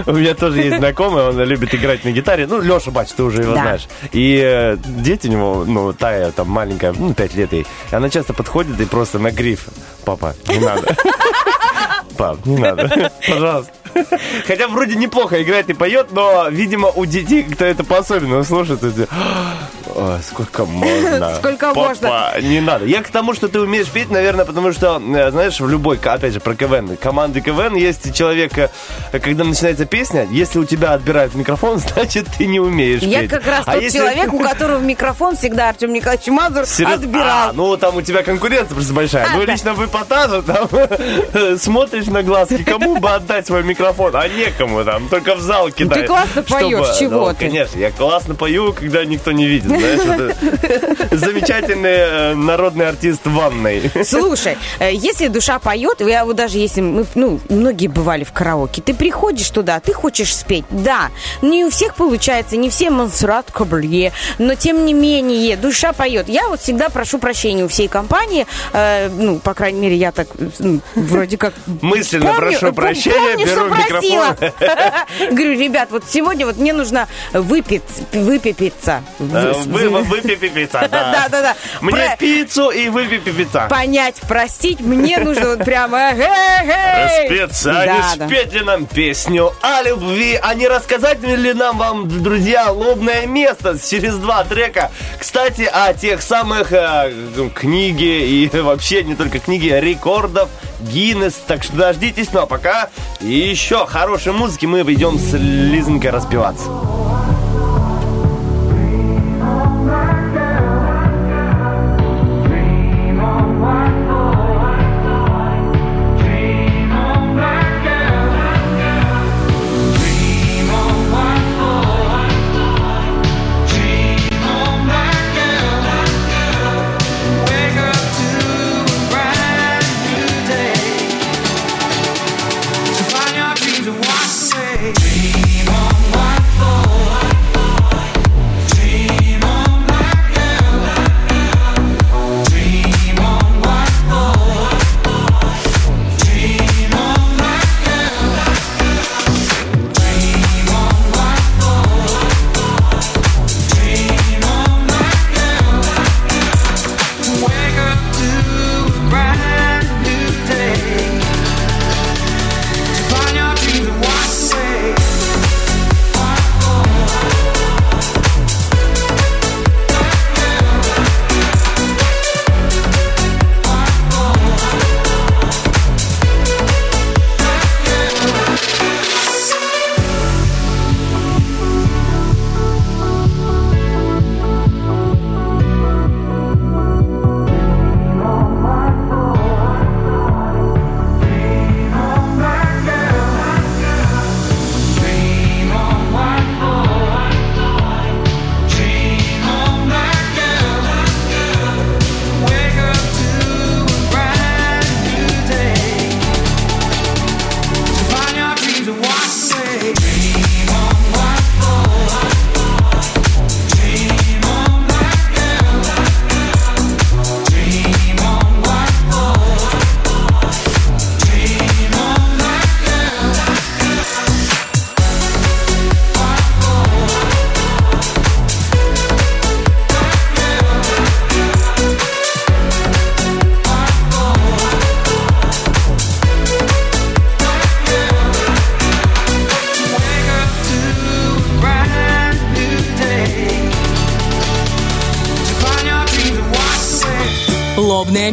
У меня тоже есть знакомый, он любит играть на гитаре. Ну, Леша Бач, ты уже его Да. знаешь. И э, дети у него, ну, Тая там маленькая, ну, 5 лет ей. Она часто подходит и просто на гриф. Папа, не надо. Пап, не надо. Пожалуйста. Хотя вроде неплохо играет и поет, но, видимо, у детей, кто это по-особенному слушает, эти, «Ой, сколько можно. Сколько Папа, можно?» не надо. Я к тому, что ты умеешь петь, наверное, потому что, э, знаешь, в любой, опять же, про КВН, команды КВН есть человек, э, когда начинается песня, если у тебя отбирают микрофон, значит, ты не умеешь Я петь. как раз А тот если- человек, у которого микрофон всегда Артем Николаевич Мазур Серьезно? отбирал. А, ну там у тебя конкуренция просто большая. А, ну, да. лично в эпатаже там смотришь на глазки, кому бы отдать свой микрофон, а некому там, только в зал кидать. Ну, классно поешь, чего ну, ты? Конечно, я классно пою, когда никто не видит, знаешь, замечательный э, народный артист ванной. Слушай, э, если душа поет, я вот даже если мы, ну, многие бывали в караоке, ты приходишь туда, ты хочешь спеть, да, не у всех получается, не все Монсеррат Кабалье, но тем не менее, душа поет. Я вот всегда прошу прощения у всей компании, э, ну, по крайней мере, я так, ну, вроде как... Мысленно помню- прошу прощения, помню, беру что микрофон. просила. Говорю, ребят, вот сегодня вот мне нужно выпить, выпипиться. Э, Вы, вы, вы пипица, да. Да, да, да. Мне пиццу и вы пипица. понять, простить, мне нужно вот прямо Распеться, а не спеть ли нам песню о любви, а не рассказать ли нам вам, друзья, лобное место через два трека. Кстати, о тех самых э, книги и вообще не только книги, рекордов Гиннес. Так что дождитесь, ну а пока еще хорошей музыки мы идем с Лизонькой распеваться.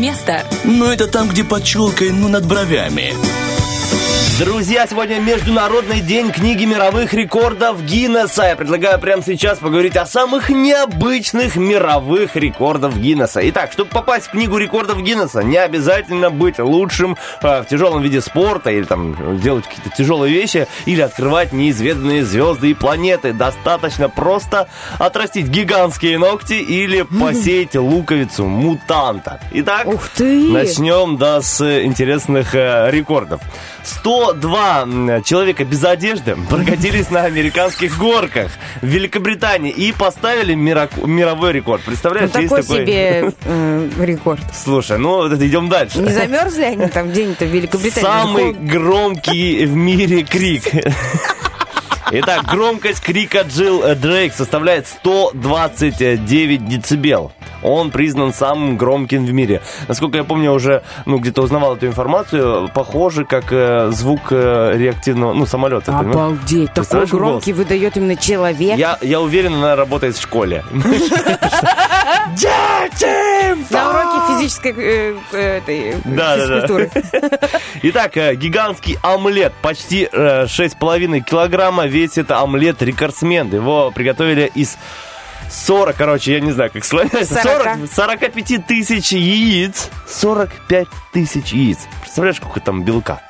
Место. Ну, это там, где под челкой, ну, над бровями. Друзья, сегодня Международный день книги мировых рекордов Гиннесса. Я предлагаю прямо сейчас поговорить о самых необычных мировых рекордов Гиннесса. Итак, чтобы попасть в книгу рекордов Гиннесса, не обязательно быть лучшим э, в тяжелом виде спорта или там делать какие-то тяжелые вещи или открывать неизведанные звезды и планеты. Достаточно просто отрастить гигантские ногти или посеять луковицу мутанта. Итак, начнем да, с интересных э, рекордов. 102 м, человека без одежды прокатились на американских горках в Великобритании и поставили мировой рекорд. Ну, Представляешь, есть такой такой... себе э, рекорд. Слушай, ну идем дальше. Не замерзли они там где-нибудь в Великобритании? Самый громкий в мире крик. Итак, громкость крика Джилл Дрейк составляет 129 децибел. Он признан самым громким в мире. Насколько я помню, уже ну, где-то узнавал эту информацию, похоже, как э, звук э, реактивного, ну, самолета. Обалдеть, такой голос? громкий выдает именно человек. Я, я уверен, она работает в школе. На уроке физической э, э, физкультуры. Итак, э, гигантский омлет, почти э, 6,5 килограмма весит омлет рекордсмен. Его приготовили из 40, короче, я не знаю, как. 40. 40, 45 тысяч яиц. 45 тысяч яиц. Представляешь, сколько там белка?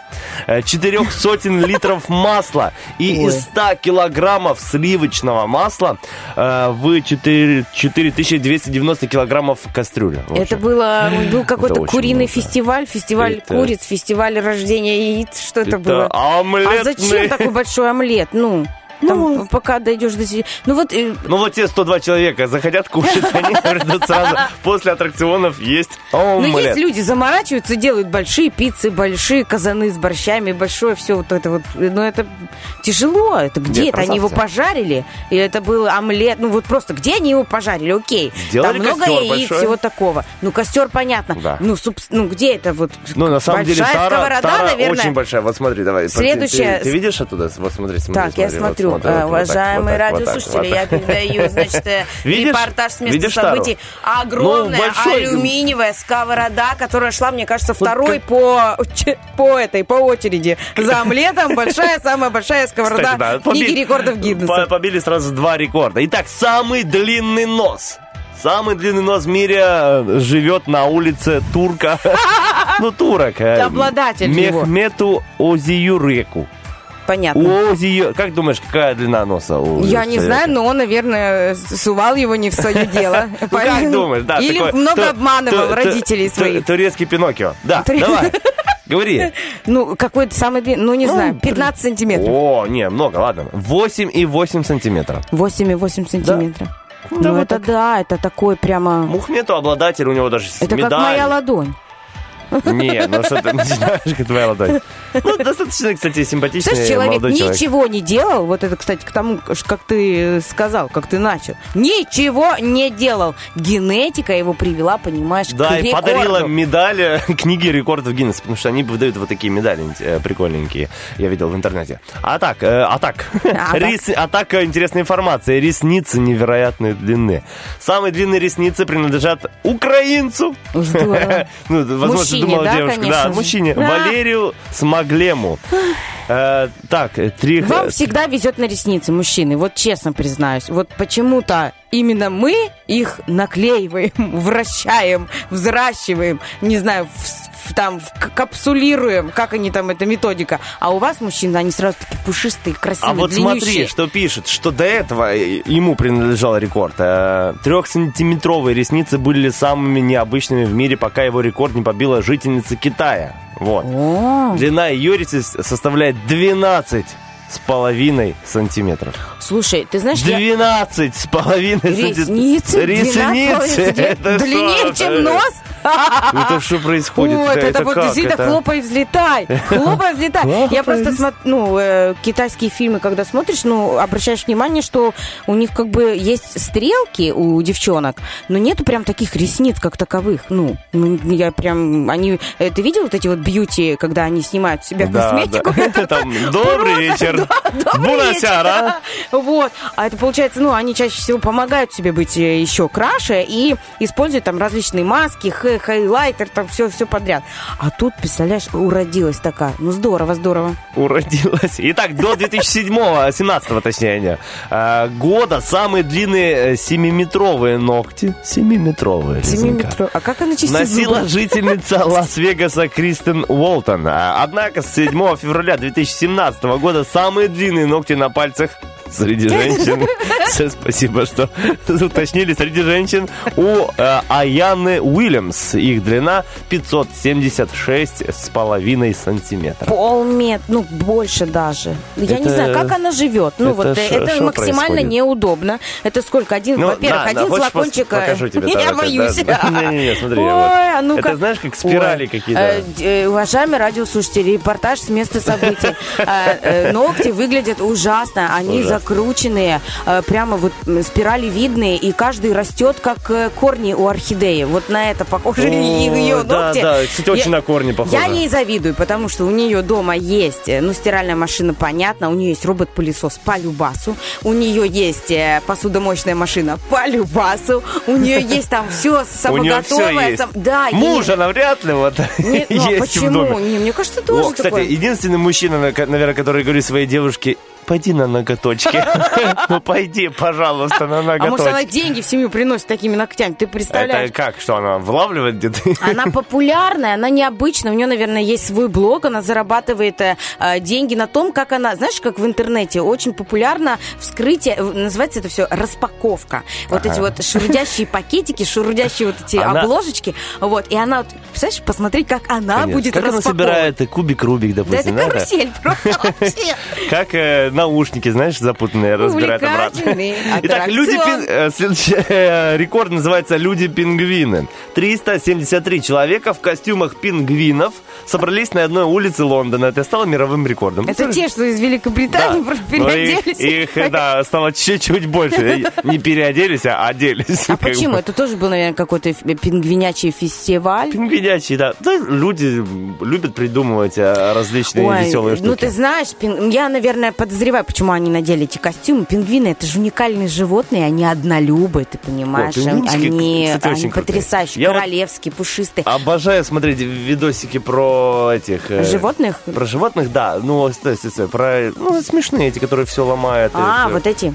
Э, Четырех сотен литров масла и из 100 килограммов сливочного масла э, в 4, 4290 килограммов кастрюли. Это было, был какой-то куриный много. фестиваль, фестиваль Это- куриц, фестиваль рождения яиц, что это, Это было? омлетный. А зачем такой большой омлет? Ну, там, пока дойдешь до... Ну вот, э, Ну вот те 102 человека захотят кушать, они придут сразу после аттракционов есть ну есть омлет. люди, заморачиваются, делают большие пиццы, большие казаны с борщами, большое все вот это вот. Но это тяжело. Это где это? Они его пожарили? Или это был омлет? Ну вот просто где они его пожарили? Окей. Сделали Там много костер яиц, большой. всего такого. Ну костер, понятно. Да. Ну, ну где это вот? Ну, на самом деле, Большая тара, сковорода, тара наверное. очень большая. Вот смотри, давай. Следующая- Ты, ты видишь оттуда? Вот смотри, смотри. Так, я смотри, вот вот так, Уважаемые вот так, вот так, радиослушатели, вот я передаю, значит, э, Видишь? репортаж с места Видишь событий. Огромная Ну, большой- алюминиевая сковорода, которая шла, мне кажется, второй по, ч- по этой, по очереди. За омлетом большая, самая большая сковорода Кстати, да, книги поби- рекордов по- Гиннесса. Побили сразу два рекорда. Итак, самый длинный нос. Самый длинный нос в мире э, живет на улице Турка. Ну, турок. э, Обладатель. Мехмету Озиюреку. Понятно. У Озию... Как думаешь, какая длина носа у Я не человека? знаю, но он, наверное, сувал его не в свое дело. Ну, как думаешь, да. Или много обманывал родителей своих. Турецкий Пиноккио. Да, давай, говори. Ну, какой-то самый длинный, ну, не знаю, 15 сантиметров. О, не, много, ладно. 8,8 сантиметра. 8,8 сантиметра. Да, Ну, вот это да, это такой прямо... Мухмету обладатель, у него даже Это медаль. как моя ладонь. Не, ну что ты начинаешь, как твоя ладонь. Ну, достаточно, кстати, симпатичный Знаешь, человек молодой человек. ничего не делал, вот это, кстати, к тому, как ты сказал, как ты начал. Ничего не делал. Генетика его привела, понимаешь, Да, к и рекорду. подарила медаль э, книги рекордов Гиннесса, потому что они выдают вот такие медали э, прикольненькие, я видел в интернете. А так, э, а так, А так. А так, интересная информация, ресницы невероятной длины. Самые длинные ресницы принадлежат украинцу. Здорово. Ну, возможно, Мужчине, думала да, девушка. конечно Да, же. мужчине. А. Валерию Смоглему. Э, Так, три... Вам всегда везет на ресницы, мужчины, вот честно признаюсь. Вот почему-то именно мы их наклеиваем, вращаем, взращиваем, не знаю, в- там, капсулируем, как они там, эта методика. А у вас, мужчины, они сразу такие пушистые, красивые, А вот длиннющие. смотри, что пишет, что до этого э, ему принадлежал рекорд. Э, Трехсантиметровые ресницы были самыми необычными в мире, пока его рекорд не побила жительница Китая. Вот. О, Длина ее ресниц составляет 12 с половиной сантиметров. слушай, ты знаешь, я... 12 с половиной Ресницы? Ресницы? 12 Это Длиннее, что? чем нос? Это что происходит? Вот, это, вот как? действительно Это- хлопай, взлетай. Хлопай, взлетай. Я просто смотрю, ну, э, китайские фильмы, когда смотришь, ну, обращаешь внимание, что у них как бы есть стрелки у девчонок, но нету прям таких ресниц, как таковых. Ну, ну, я прям, они... э, Ты видел вот эти вот бьюти, когда они снимают себя Да, косметику? да. Там, добрый вечер. Бунасяра. Вот. А это получается, ну, они чаще всего помогают себе быть э, еще краше и используют там различные маски, хайлайтер, там все, все подряд. А тут, представляешь, уродилась такая. Ну, здорово, здорово. Уродилась. Итак, до 2007-го, 17-го, точнее, э, года самые длинные э, 7-метровые ногти. 7-метровые. Семи Лизонька. метров. А как она чистит Носила жительница Лас-Вегаса Кристен Уолтон. А, Однако с 7 февраля 2017 года самые длинные ногти на пальцах среди женщин. Всё, Спасибо, что уточнили. Среди женщин у э, Аяны Уильямс. Их длина 576 с половиной сантиметров. Полметра, ну, больше даже. Я не Это- знаю, как она живет. Ну, это вот э, шо- это максимально происходит? неудобно. Это сколько? Один, Ну, во-первых, на, на, один хочешь флакончик... пос- э, покажу тебе Я боюсь. Не-не-не, смотри, Ой, вот. ну-ка. Это знаешь, как спирали какие-то. Э, Уважаемые радиослушатели, репортаж с места событий. Ногти выглядят ужасно. Они Ужасно. Закрученные, э, прямо вот спирали видные, и каждый растет, как э, корни у орхидеи. Вот на это похожи О, ее да, ногти. да, кстати, очень Я- на корни похоже. Я ей завидую, потому что у нее дома есть, э, ну, стиральная машина, понятно, у нее есть робот-пылесос по любасу, у нее есть посудомоечная машина по любасу, у нее есть там все самоготовое. сам- Да, Мужа навряд ли вот Не, ну, а есть в почему? доме. Не, мне кажется, тоже О, кстати, такое. единственный мужчина, на- наверное, который говорит своей девушке, пойди на ноготочки. Ну, пойди, пожалуйста, на А может, она ноготочки. деньги в семью приносит такими ногтями? Ты представляешь? Это как, что она влавливает где-то? Она популярная, она необычная. У нее, наверное, есть свой блог. Она зарабатывает э, э, деньги на том, как она... Знаешь, как в интернете очень популярно вскрытие... Называется это все распаковка. Вот эти вот шурудящие пакетики, шурудящие вот эти обложечки. Вот. И она... Представляешь, посмотреть, как она будет Как она распаковывать. собирает кубик Рубик, Да это допустим? да, да? карусель просто вообще. Как э, наушники, знаешь, запутанные, разбирают обратно. Итак, люди пин- э, следующий э, рекорд называется «Люди-пингвины». 373 человека в костюмах пингвинов собрались на одной улице Лондона. Это стало мировым рекордом. Это те, что из Великобритании Да. просто их, переоделись. их, э, да, стало чуть-чуть больше. Не переоделись, а оделись. А почему? бы. Это тоже был, наверное, какой-то пингвинячий фестиваль. Пингвинячий, да. Да, Люди любят придумывать э, различные Ой, веселые штуки. ну ты знаешь, пин- я, наверное, подозреваю, почему они надели эти костюмы. Пингвины это же уникальные животные, они однолюбы, ты понимаешь? О, они кстати, они потрясающие, Я вот- королевские, пушистые. Обожаю смотреть видосики про этих... э, Животных? Про животных, да. Ну, с- с- с- про... Ну, смешные эти, которые все ломают. и А, всё. вот эти.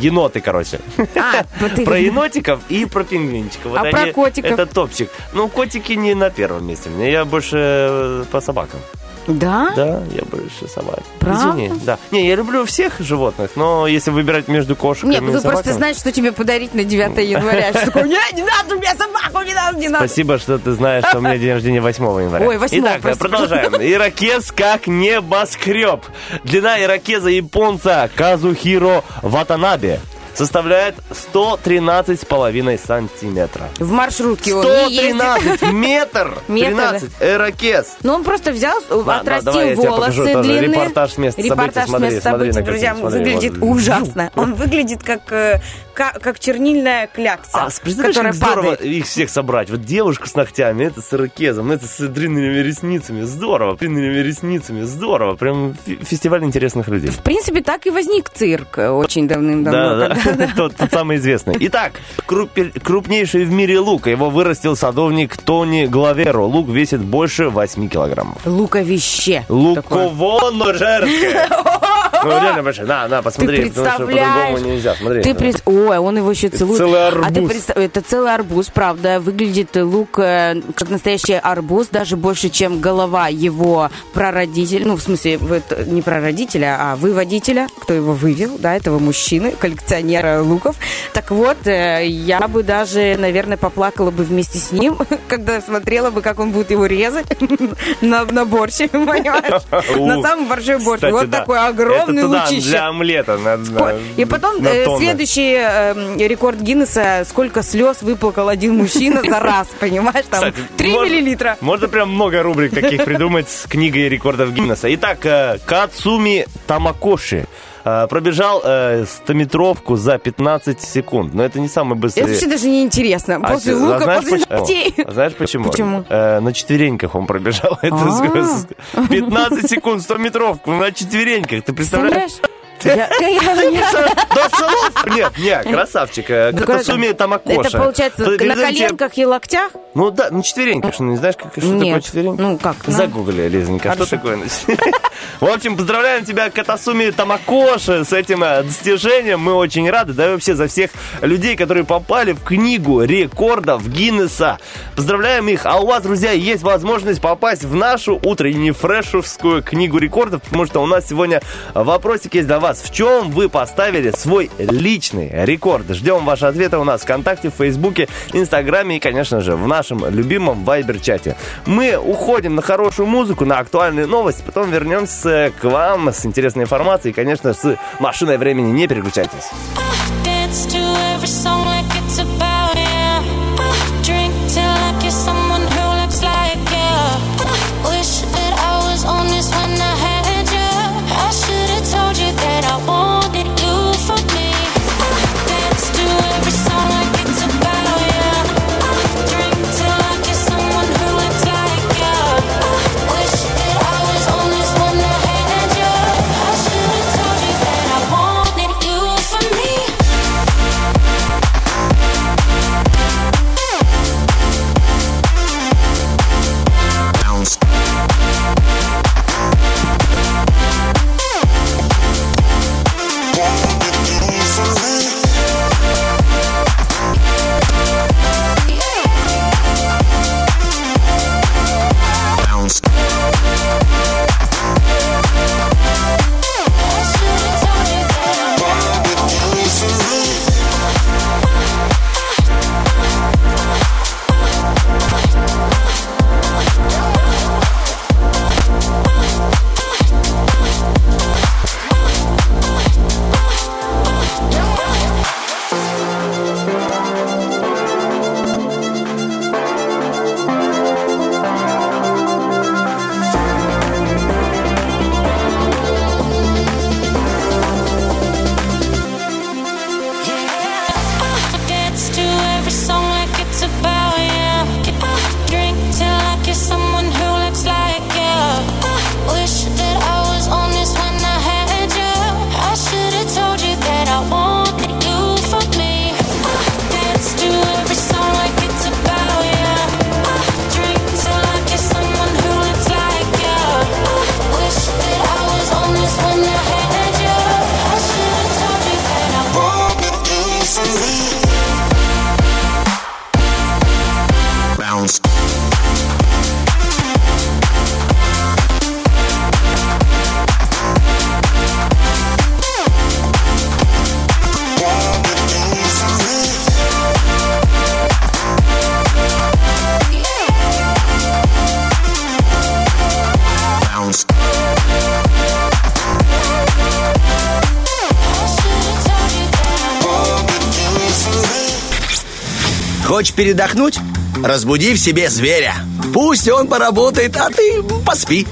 Еноты, короче. А, вот ты- Про енотиков и про пингвинчиков. Вот А про они- котиков? Это топчик. Ну, котики не на первом месте. Мне я больше э, по собакам. Да? Да, я больше собак. Правда? Извини, да. Не, я люблю всех животных, но если выбирать между кошками Нет, и ну собаками... просто знаешь, что тебе подарить на 9 января. Что такое, «Не, не надо мне собаку, не надо, не надо. Спасибо, что ты знаешь, что у меня день рождения 8 января. Ой, 8, Итак, прости, продолжаем. Ирокез как небоскреб. Длина ирокеза японца Казухиро Ватанабе составляет 113,5 сантиметра. В маршрутке он не ездит. 113 метр! Метр, 13 ирокез. Ну, он просто взял, да, отрастил давай я тебе волосы покажу тоже длинные. репортаж с места событий. Репортаж с Смотри, места смотри событий, на друзья, картинку, смотри, выглядит вот. ужасно. Он выглядит как, э, как, чернильная клякса, А, представляешь, которая как здорово падает. их всех собрать. Вот девушку с ногтями, это с ирокезом, это с длинными ресницами. Здорово, длинными ресницами. Здорово. Прям фестиваль интересных людей. В принципе, так и возник цирк э, очень давным-давно. Да, да. Тот, тот самый известный. Итак, крупнейший в мире лук. Его вырастил садовник Тони Главеро. Лук весит больше 8 килограммов. Луковище. Луково-ножерское. Ну, реально большое. На, на, посмотри. Ты потому что по-другому нельзя. Смотри. Ты пред- Ой, он его еще целует. целый А ты арбуз. представ- Это целый арбуз, правда. Выглядит лук э, как настоящий арбуз, даже больше, чем голова его прародителя. Ну, в смысле, не прародителя, а выводителя, кто его вывел, да, этого мужчины, коллекционера луков. Так вот, э, я бы даже, наверное, поплакала бы вместе с ним, когда смотрела бы, как он будет его резать на, на борще, понимаешь? На самый большой борщ. Вот такой огромный Это туда, лучище. для омлета. на- на- И потом на э, тонны. следующий э, рекорд Гиннесса, сколько слез выплакал один мужчина за раз, понимаешь? Там Кстати, 3 можно- миллилитра. Можно прям много рубрик таких придумать с книгой рекордов Гиннесса. Итак, э, Кацуми Тамакоши пробежал э, 100-метровку за 15 секунд. Но это не самый быстрый... Это вообще даже не интересно. А После а лука, знаешь после почему? ногтей. А знаешь почему? Почему? Э, на четвереньках он пробежал. Это А. с- 15 секунд 100 метровку на четвереньках. Ты представляешь? До слов Нет, нет, красавчик. Катасуми Тамакоши. Это получается на коленках и локтях? Ну да, на четвереньках, что не знаешь, как, что такое четверенька? Ну как? на- Загугли, Лизонька, что такое? В общем, поздравляем тебя, Катасуми Тамакоши, с этим э, достижением. Мы очень рады, да и вообще за всех людей, которые попали в книгу рекордов Гиннесса. Поздравляем их. А у вас, друзья, есть возможность попасть в нашу утреннюю фрешевскую книгу рекордов, потому что у нас сегодня вопросик есть для вас. В чем вы поставили свой личный рекорд? Ждем ваши ответы у нас ВКонтакте, в Фейсбуке, Инстаграме и, конечно же, в нашем любимом Вайбер-чате. Мы уходим на хорошую музыку, на актуальные новости, потом вернемся к вам с интересной информацией и, конечно, с машиной времени. Не переключайтесь. Хочешь передохнуть? Разбуди в себе зверя. Пусть он поработает, а ты поспи.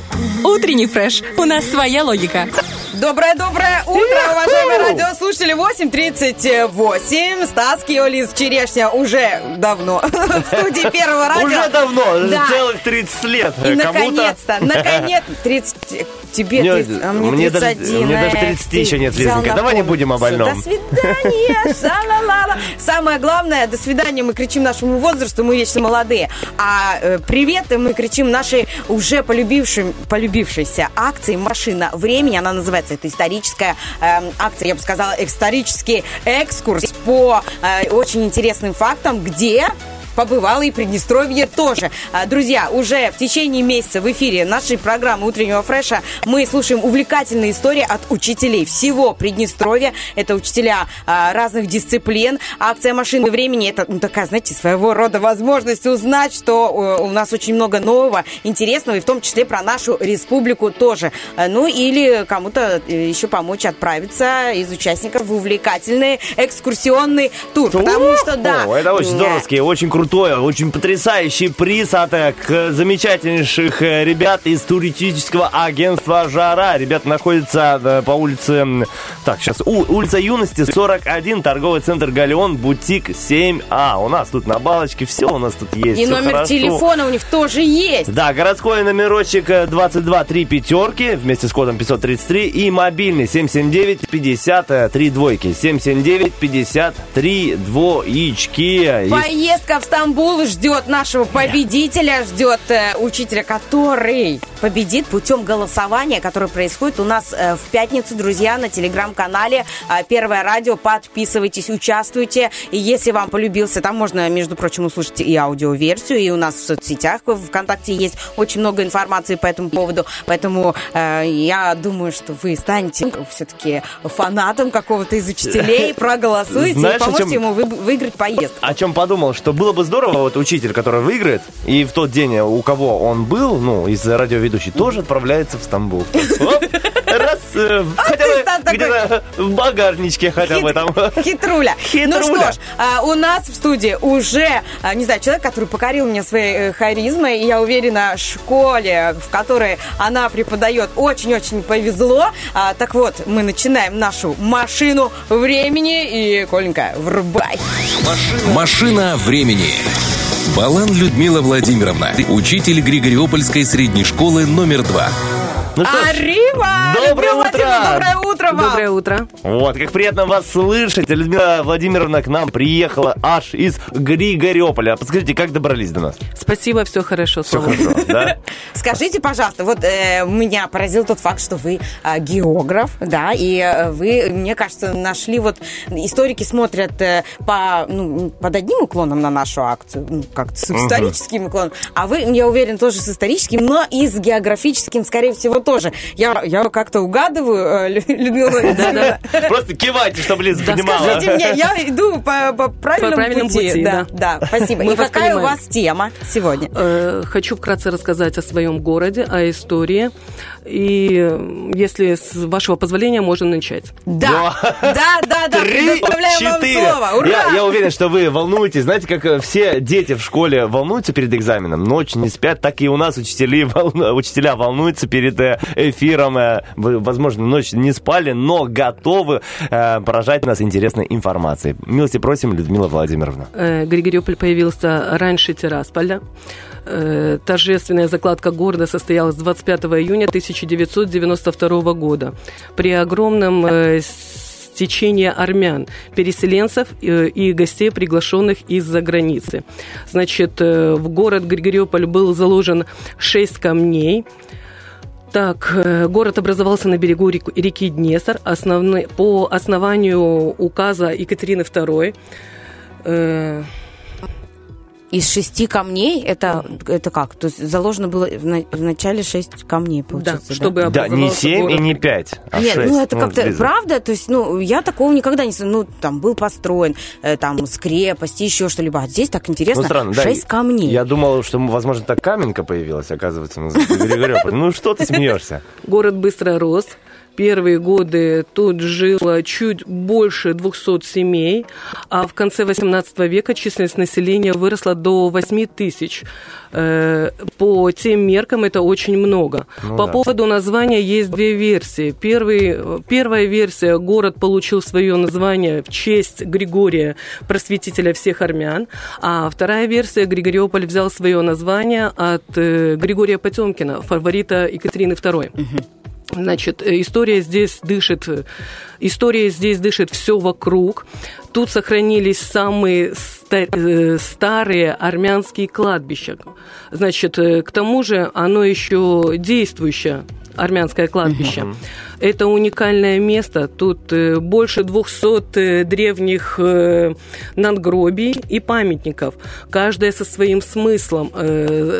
Утренний фреш. У нас своя логика. Доброе-доброе утро, уважаемые радиослушатели. 8.38. Стас Киолис Черешня уже давно в студии Первого радио. Уже давно, Да. целых 30 лет. И наконец-то, наконец, 30, тебе Мне- 30, а мне, мне даже- 31. мне даже эх, 30 ты еще нет, Лизонька. Давай не будем о больном. До свидания, ша-ла-ла-ла. Самое главное, до свидания мы кричим нашему возрасту, мы вечно молодые. А э, привет мы кричим нашей уже полюбившим, полюбившейся акции «Машина времени». Она называется, это историческая эм, акция, я бы сказала, исторический экскурс по э, очень интересным фактам, где побывала и Приднестровье тоже. А, Друзья, уже в течение месяца в эфире нашей программы «Утреннего фреша» мы слушаем увлекательные истории от учителей всего Приднестровья. Это учителя а, разных дисциплин. Акция «Машины времени» — это ну, такая, знаете, своего рода возможность узнать, что э, у нас очень много нового, интересного, и в том числе про нашу республику тоже. А, Ну, или кому-то э, еще помочь отправиться из участников в увлекательный экскурсионный тур. Потому что, да... О, это очень здоровские, очень крутые крутой, очень потрясающий приз от э, к- замечательнейших э, ребят из туристического агентства «Жара». Ребята находятся э, по улице... Так, сейчас. улица Юности, 41, торговый центр «Галеон», бутик 7А. У нас тут на балочке все у нас тут есть. И номер хорошо. телефона у них тоже есть. Да, городской номерочек э, 22 3 пятерки вместе с кодом 533 и мобильный 779 50 3 двойки. 779 53 двоички. Поездка в Стамбул ждет нашего победителя, ждет э, учителя, который победит путем голосования, которое происходит у нас э, в пятницу, друзья, на телеграм-канале э, Первое радио. Подписывайтесь, участвуйте. И если вам полюбился, там можно, между прочим, услышать и аудиоверсию, и у нас в соцсетях, в ВКонтакте есть очень много информации по этому поводу. Поэтому э, я думаю, что вы станете все-таки фанатом какого-то из учителей, проголосуете Знаешь, и поможете чем- ему вы- выиграть поездку. О чем подумал, что было бы здорово, вот учитель, который выиграет, и в тот день, у кого он был, ну, из радиоведущий, тоже отправляется в Стамбул. Оп, Раз, э, хотя бы где-то в багажничке хотя бы там. Хитруля. Ну что ж, а, у нас в студии уже, а, не знаю, человек, который покорил меня своей э, харизмой, и я уверена, школе, в которой она преподает, очень-очень повезло. А, Так вот, мы начинаем нашу машину времени, и, Коленька, врубай. Машина времени. Балан Людмила Владимировна, учитель Григориопольской средней школы номер два. Ну что ж, Арива! доброе Людмила утро! Владимировна, Доброе утро вам! Доброе утро. Вот, как приятно вас слышать. Людмила Владимировна к нам приехала аж из Григорьополя. Подскажите, как добрались до нас? Спасибо, все хорошо. Все хорошо, да? Скажите, пожалуйста, вот э, меня поразил тот факт, что вы э, географ, да, и э, вы, мне кажется, нашли вот историки смотрят э, по ну, под одним уклоном на нашу акцию, ну, как с историческим уклоном, а вы, я уверен, тоже с историческим, но и с географическим, скорее всего, тоже. Я, я как-то угадываю, э, Лю- Людмила. Просто кивайте, чтобы Лиза понимала. Скажите мне, я иду по, по правильному, правильному пути, да, да. да, спасибо. Мы и какая у вас тема сегодня? Э, Хочу вкратце рассказать о своем городе, о истории. И, э, если с вашего позволения, можно начать. Да, да, да, да, Три, четыре. слово. Ура! Я, я уверен, что вы волнуетесь. Знаете, как все дети в школе волнуются перед экзаменом, ночь не спят, так и у нас учителя, волну- учителя волнуются перед э, эфиром. э, Вы, возможно, ночь не спали, но готовы э, поражать нас интересной информацией. Милости просим, Людмила Владимировна. Э, Григорьополь появился раньше Тирасполя. Торжественная закладка города состоялась 25 июня 1992 года. При огромном стечении армян, переселенцев и гостей, приглашенных из-за границы. Значит, в город Григорьополь был заложен шесть камней, так, э, город образовался на берегу реки Днестр основной, по основанию указа Екатерины II. Из шести камней, это, это как? То есть заложено было в, на- в начале шесть камней, получается, да? чтобы Да, не семь и город. не пять, а Нет, шесть. ну это как-то, Лиза. правда, то есть, ну, я такого никогда не. Ну, там был построен, э, там, с крепости, еще что-либо. А здесь так интересно, Ну, странно, да. шесть камней. Я думал, что, возможно, так каменка появилась, оказывается, на. Ну, что ты смеешься? Город быстро рос. Первые годы тут жило чуть больше 200 семей, а в конце 18 века численность населения выросла до 8 тысяч. Э, По тем меркам это очень много. Ну По да. поводу названия есть две версии. Первый, первая версия – город получил свое название в честь Григория, просветителя всех армян. А вторая версия – Григориополь взял свое название от э, Григория Потемкина, фаворита Екатерины II. Значит, э, история здесь дышит, э, история здесь дышит все вокруг. Тут сохранились самые э, старые армянские кладбища. Значит, к тому же оно еще действующее армянское кладбище. Это уникальное место. Тут э, больше 200 э, древних э, надгробий и памятников. Каждая со своим смыслом.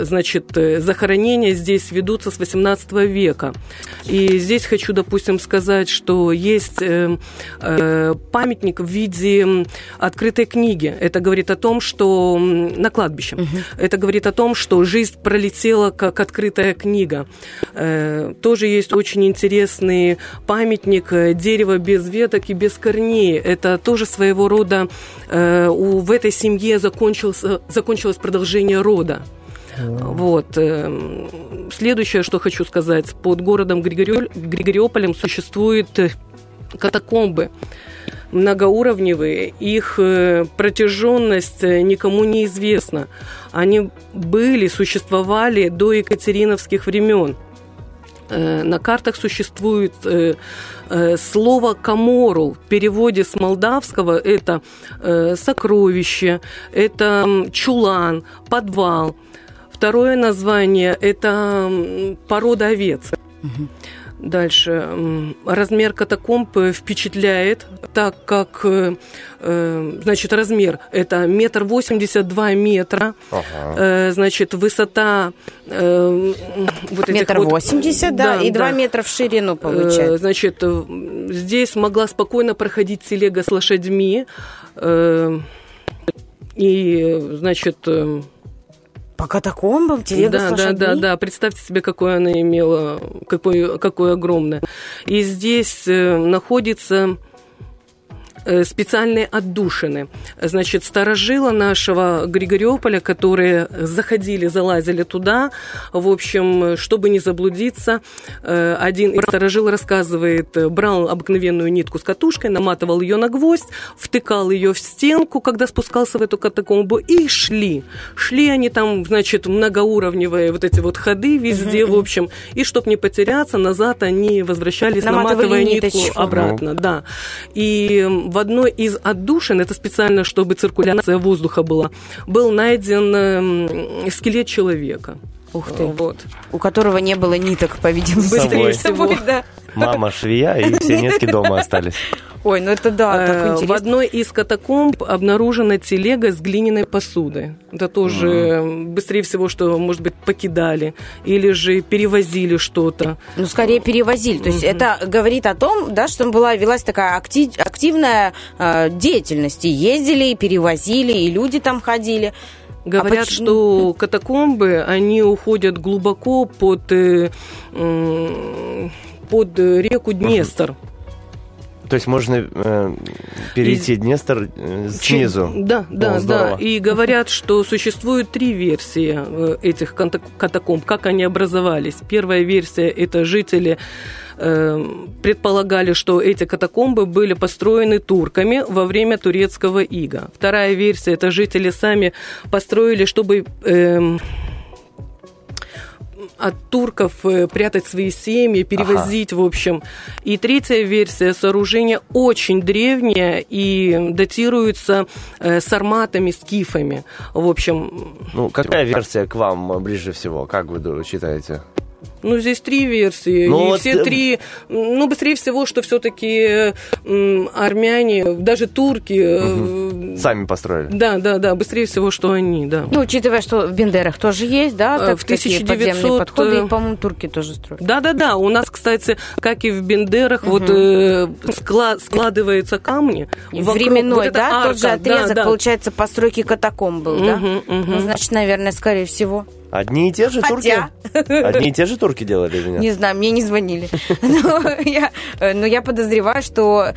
Значит, захоронения здесь ведутся с 18 века. И здесь хочу, допустим, сказать, что есть памятник в виде открытой книги. Это говорит о том, что на кладбище. Это говорит о том, что жизнь пролетела как открытая книга. Тоже есть очень интересные памятник э, дерева без веток и без корней. Это тоже своего рода э, у, в этой семье закончился, закончилось продолжение рода. Вот. эм, Следующее, что хочу сказать. Под городом Григорио- Григориополем существуют э, катакомбы многоуровневые. Их э, протяженность э, никому не известна. Они были, существовали до екатериновских времен. Э, На картах существует э, э, слово «каморул». В переводе с молдавского это сокровище, это чулан, подвал. Второе название – это порода овец. Дальше. Размер катакомб э, впечатляет, так как, э, э, значит, размер – это метр восемьдесят два метра. Э, Значит, высота вот Метр вот- восемьдесят, да, и два метра в ширину получается. Значит, здесь могла спокойно проходить телега с лошадьми. И, значит... По катакомбам телега да, с да, лошадьми? да, да. Представьте себе, какое она имела, какое, какое огромное. И здесь э, находится специальные отдушины. Значит, старожила нашего Григориополя, которые заходили, залазили туда, в общем, чтобы не заблудиться, э, один из старожил рассказывает, э, брал обыкновенную нитку с катушкой, наматывал ее на гвоздь, втыкал ее в стенку, когда спускался в эту катакомбу, и шли. Шли они там, значит, многоуровневые вот эти вот ходы везде, в общем, и чтобы не потеряться, назад они возвращались, наматывая нитку ниточку. обратно, да. И в одной из отдушин, это специально, чтобы циркуляция воздуха была, был найден м, скелет человека. Ух ты. Вот. У которого не было ниток, по-видимому. С собой, да. Мама швея, и все нитки дома остались. Ой, ну это да, Э, так В интересно. одной из катакомб обнаружена телега с глиняной посудой. Это тоже э, быстрее всего, что, может быть, покидали или же перевозили что-то. Ну, скорее перевозили. То есть это говорит о том, да, что была, велась такая акти- активная э, деятельность. И ездили, и перевозили, и люди там ходили. Говорят, почему- что катакомбы, они уходят глубоко под, э, м, под реку Днестр. То есть можно э, перейти Днестр э, снизу. Да, да, О, да. И говорят, что существует три версии э, этих ката- катакомб, как они образовались. Первая версия – это жители э, предполагали, что эти катакомбы были построены турками во время турецкого ига. Вторая версия – это жители сами построили, чтобы... эм, от турков э, прятать свои семьи, перевозить, в общем. И третья версия сооружения очень древнее и датируется э, сарматами, скифами. В общем, Ну, какая версия к вам ближе всего? Как вы считаете? Ну, здесь три версии. Ну, и вот, все э, три, ну, быстрее всего, что все-таки армяне, даже турки, э, Сами построили. да, да, да, быстрее всего, что они, да. Ну, учитывая, что в Бендерах тоже есть, да, Э, так, в такие 1900, подземные подходы, и, по-моему, турки тоже строят. Да-да-да, у нас, кстати, как и в Бендерах, вот э, скла- складываются камни. вокруг- Временной, вот да, тот же арка, да, отрезок, да. получается, постройки катакомб был, да? Мгм, мгм. Ну, значит, наверное, скорее всего. Одни и те же Хотя- турки? Одни и те же турки делали или нет? Не знаю, мне не звонили. Но я, э, но я подозреваю, что...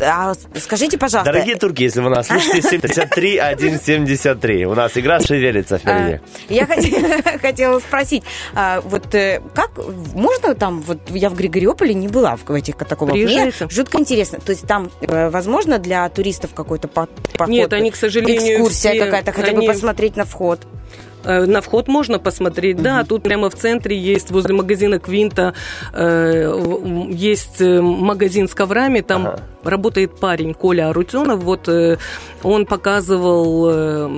А, скажите, пожалуйста... Дорогие турки, если вы нас слушаете, 73 173. У нас игра шевелится впереди. А, Я хот- хотела спросить, а, вот э, как можно там, вот я в Григориополе не была в этих катакомбах. Мне жутко интересно. То есть там э, возможно для туристов какой-то по- поход? Нет, они, к сожалению, Экскурсия все- какая-то, хотя бы посмотреть на вход. Э, На вход можно посмотреть, да, тут прямо в центре есть, возле магазина Квинта, э, есть э, магазин с коврами, там Ага. работает парень Коля Арутюнов, вот он показывал...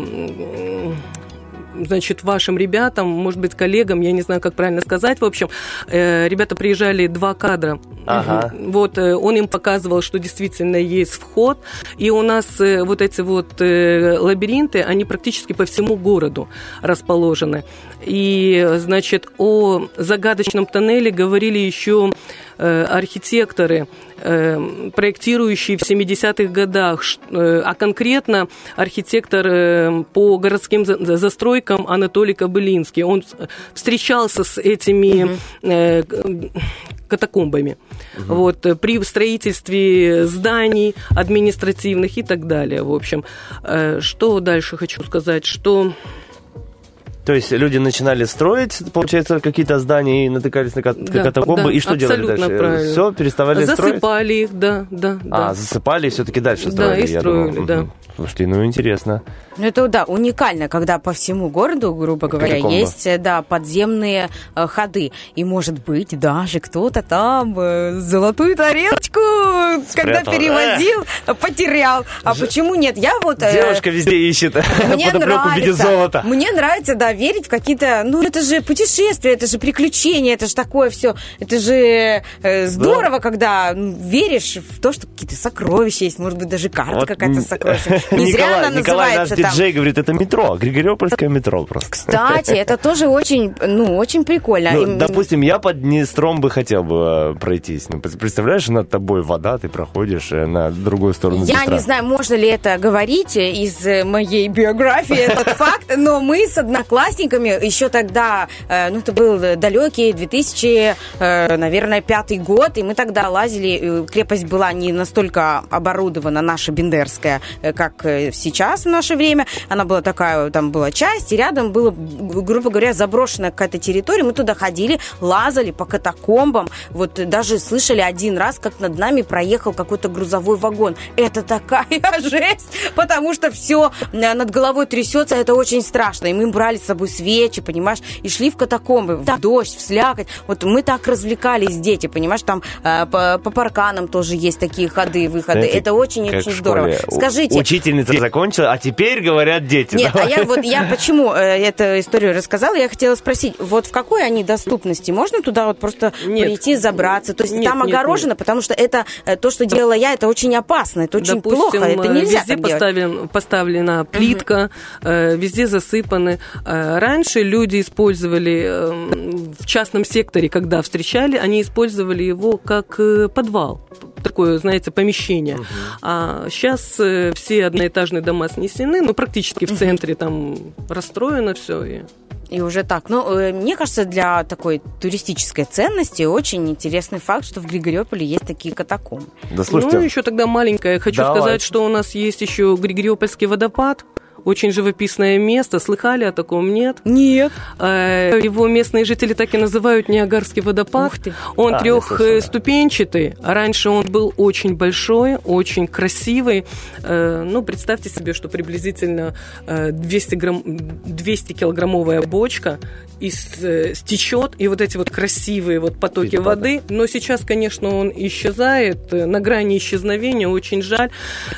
Значит, вашим ребятам, может быть, коллегам, я не знаю, как правильно сказать. В общем, э, ребята приезжали два кадра. Ага. Вот э, он им показывал, что действительно есть вход. И у нас э, вот эти вот э, лабиринты, они практически по всему городу расположены. И, значит, о загадочном тоннеле говорили еще э, архитекторы, э, проектирующие в 70-х годах, э, а конкретно архитектор э, по городским за- за- застройкам Анатолий Кобылинский. Он встречался с этими э, катакомбами. Вот, э, при строительстве зданий административных и так далее, в общем. Что дальше хочу сказать, что... То есть люди начинали строить, получается, какие-то здания и натыкались на кат- Да, катакомбы. да, и что делали дальше? правильно. Все, переставали строить? Засыпали их, да, да, да. А, засыпали и все-таки дальше Да, строили. и я строили, думал. да. Слушайте, ну интересно. Ну, это, да, уникально, когда по всему городу, грубо говоря, Катакомба. есть, э, да, подземные э, ходы. И, может быть, даже кто-то там э, золотую тарелочку, когда Спрятал. перевозил, э, потерял. А почему нет? Я вот... э, Девушка везде ищет Мне подоплеку в виде золота. мне нравится, да, верить в какие-то, ну, это же путешествия, это же приключения, это же такое все, это же э, здорово, когда ну, веришь в то, что какие-то сокровища есть, может быть, даже карта Вот, какая-то м, с сокровищем. Не зря Николай, она Николай, наш называется диджей, говорит, это метро, Григориопольское метро просто. Кстати, это тоже очень, ну, очень прикольно. Ну, Им- допустим, я под Днестром бы хотел бы э, пройтись. Ну, пред- представляешь, над тобой вода, ты проходишь э, на другую сторону Я Днестра. не знаю, можно ли это говорить из э, моей биографии, этот факт, но мы с одноклассниками еще тогда, ну, это был далекий 2000, э, наверное, пятый год, и мы тогда лазили, крепость была не настолько оборудована, наша Бендерская, э, как э, сейчас в наше время. Она была такая, там была часть, и рядом было, г- грубо говоря, заброшенная какая-то территория. Мы туда ходили, лазали по катакомбам, вот э, даже слышали один раз, как над нами проехал какой-то грузовой вагон. Это такая жесть, потому что все над головой трясется, это очень страшно. И мы брали с собой свечи, понимаешь, и шли в катакомбы, в дождь, в слякоть. Вот мы так развлекались, дети, понимаешь, там э, по, по парканам тоже есть такие ходы, выходы. Знаете, это очень-очень здорово. школе. Скажите, Учительница закончила, а теперь говорят дети. нет, а Давай. я вот я почему э, эту историю рассказала, я хотела спросить, вот в какой они доступности? Можно туда вот просто Нет. прийти, забраться? То есть Нет, там нет, огорожено, потому что это э, то, что делала я, это очень опасно, это очень Допустим, плохо, это э, нельзя везде так делать. поставлен, поставлена плитка, э, везде засыпаны. Э, раньше люди использовали э, в частном секторе, когда встречали, они использовали его как э, подвал. Такое, знаете, помещение. А сейчас э, все одноэтажные дома снесены, ну, практически в центре там расстроено все. И... И уже так. Ну, э, мне кажется, для такой туристической ценности очень интересный факт, что в Григориополе есть такие катакомбы. Да слушайте, Ну, еще тогда маленькая. Хочу Давайте. сказать, что у нас есть еще Григориопольский водопад. Очень живописное место. Слыхали о таком? Нет? Нет. Э, Его местные жители так и называют Ниагарский водопад. Ух ты. Он А, трехступенчатый. Раньше он был очень большой, очень красивый. Э, Ну, представьте себе, что приблизительно э, 200, грамм, 200 килограммовая бочка и э, стечет, и вот эти вот красивые вот потоки Перепады. воды. Но сейчас, конечно, он исчезает, э, на грани исчезновения, очень жаль.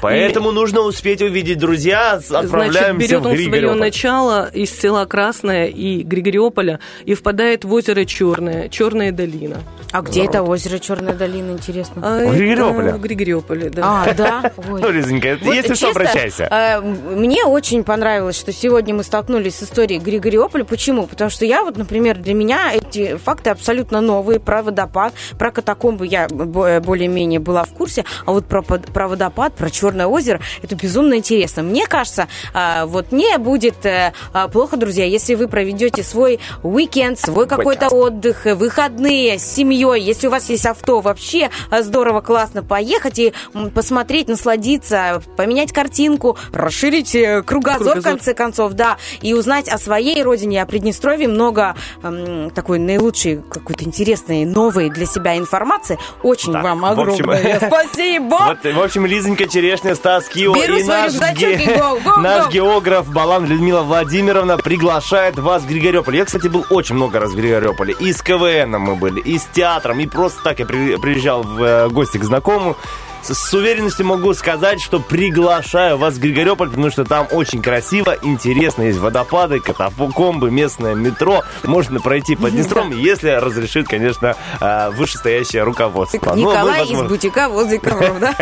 поэтому нужно успеть увидеть, друзья. Значит, Отправляемся берет он свое начало из села Красное и Григориополя и впадает в озеро Черное, Черная долина. А где это озеро Черная долина, интересно? А В Григориополе? В Григориополе, да. А, да? Ой. Ну, Лизонька, Вот если что, честно, обращайся. э, мне очень понравилось, что сегодня мы столкнулись с историей Григориополя. Почему? Потому что я вот, например, для меня эти факты абсолютно новые. Про водопад, про катакомбы я бо- более-менее была в курсе. А вот про, про водопад, про Черное озеро, это безумно интересно. Мне кажется, э, вот не будет э, э, плохо, друзья, если вы проведете свой уикенд, свой какой-то отдых, выходные с семьей. Если у вас есть авто, вообще э, здорово, классно поехать и посмотреть, насладиться, поменять картинку, расширить э, кругозор, в Кругозор. конце концов, да, и узнать о своей родине, о Приднестровье много эм, такой наилучшей, какой-то интересной, новой для себя информации. Очень Так, вам общем- огромное спасибо! Вот, в общем, Лизонька Черешня, Стас Кио Беру и наш, рюкзачок и go, go, наш. Географ Балан Людмила Владимировна приглашает вас в Григориополь. Я, кстати, был очень много раз в Григориополе. И с КВН мы были, и с театром, и просто так я при- приезжал в э, гости к знакомому. С, с уверенностью могу сказать, что приглашаю вас в Григориополь, потому что там очень красиво, интересно. Есть водопады, катакомбы, местное метро. Можно пройти под Днестром, если разрешит, конечно, э, вышестоящее руководство. Ну, мы, Николай из возможно, бутика возле ковров, да?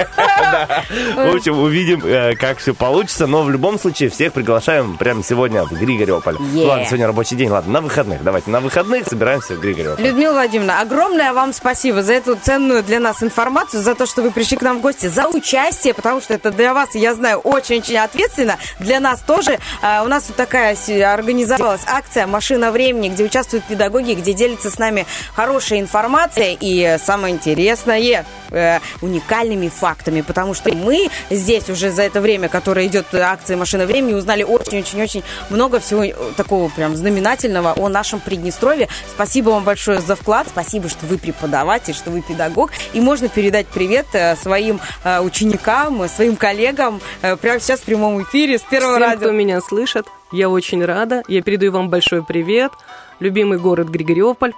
В общем, увидим, э, как все получится. Но в любом случае всех приглашаем прямо сегодня в Григориополь. Yeah. Ладно, сегодня рабочий день. Ладно, на выходных. Давайте на выходных собираемся в Григориополь. Людмила Владимировна, огромное вам спасибо за эту ценную для нас информацию, за то, что вы пришли к нам нам в гости, за участие, потому что это для вас, я знаю, очень-очень ответственно. Для нас тоже. А, У нас вот такая организовалась акция «Машина времени», где участвуют педагоги, где делятся с нами хорошая информация и самое интересное, э, уникальными фактами, потому что мы здесь уже за это время, которое идет акция «Машина времени», узнали очень-очень-очень много всего э, такого прям знаменательного о нашем Приднестровье. Спасибо вам большое за вклад, спасибо, что вы преподаватель, что вы педагог, и можно передать привет э, своим э, ученикам, э, своим коллегам э, прямо сейчас в прямом эфире с первого Всем, радио. кто меня слышит, я очень рада. Я передаю вам большой привет. Любимый город Григориополь.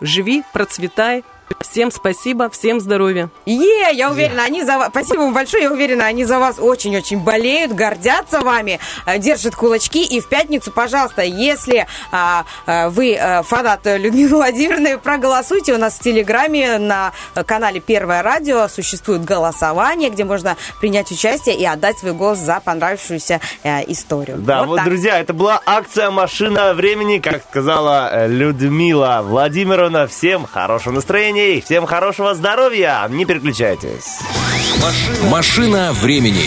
Живи, процветай. Всем спасибо, всем здоровья. Е, я уверена, они за вас, спасибо вам большое, я уверена, они за вас очень-очень болеют, гордятся вами, э, держат кулачки. И в пятницу, пожалуйста, если а, а, вы э, фанат Людмилы Владимировны, проголосуйте. У нас в Телеграме на канале Первое радио существует голосование, где можно принять участие и отдать свой голос за понравившуюся э, историю. Да, вот, так. друзья, это была акция «Машина времени», как сказала э, Людмила Владимировна. Всем хорошего настроения и всем хорошего здоровья. Не переключайтесь. Машина времени.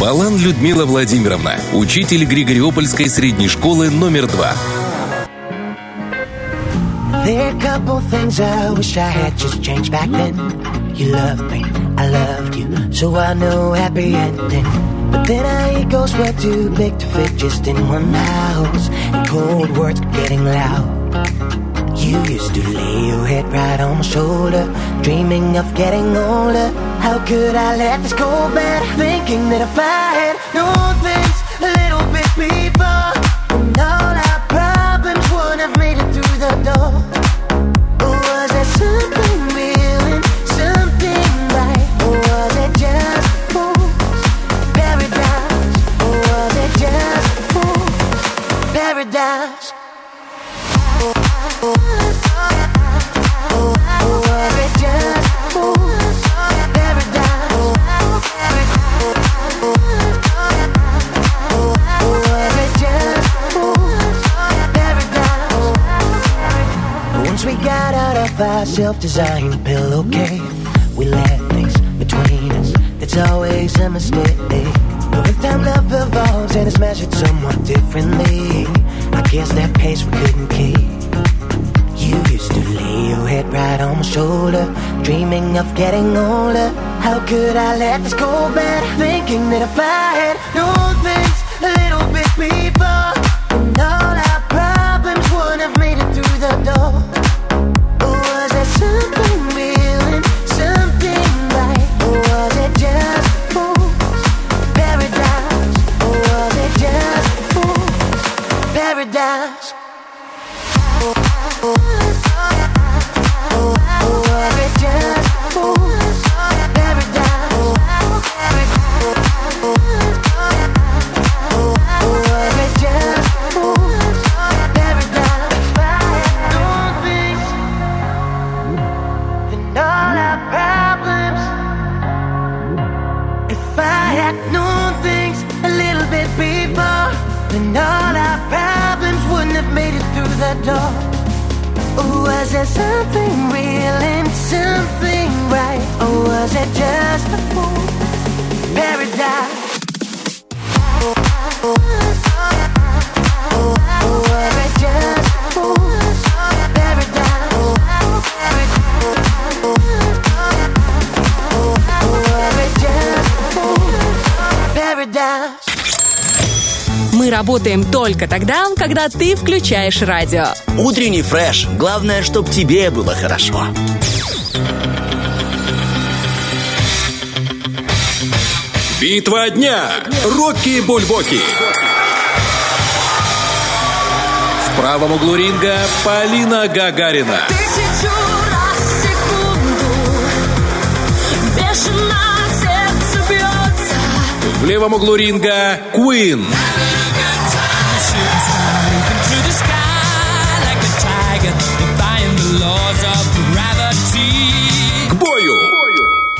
Балан Людмила Владимировна, учитель Григориопольской средней школы номер два. There are a couple things I wish I had just changed back then. You loved me, I loved you, so I know happy ending. But then our egos were too big to fit just in one house, and cold words getting loud. You used to lay your head right on my shoulder, dreaming of getting older. How could I let this go bad? Thinking that if I had known things a little bit before, then all our problems would have made it through the door. Or was there something real and something right? Or was it just fool's paradise? Or was it just fool's paradise? We got out of our self-designed pillowcase, we let things between us. That's always a mistake. But with time, love evolves and is measured somewhat differently. I guess that pace we couldn't keep. You used to lay your head right on my shoulder, dreaming of getting older. How could I let this go bad? Thinking that if I had known things a little bit before, all dash. Was there something real and something right? Or was it just a fool paradise? Работаем только тогда, когда ты включаешь радио. Утренний фреш. Главное, чтобы тебе было хорошо. Битва дня. Рокки Бульбоки. В правом углу ринга Полина Гагарина. Тысячу раз в секунду левом углу ринга Куин. К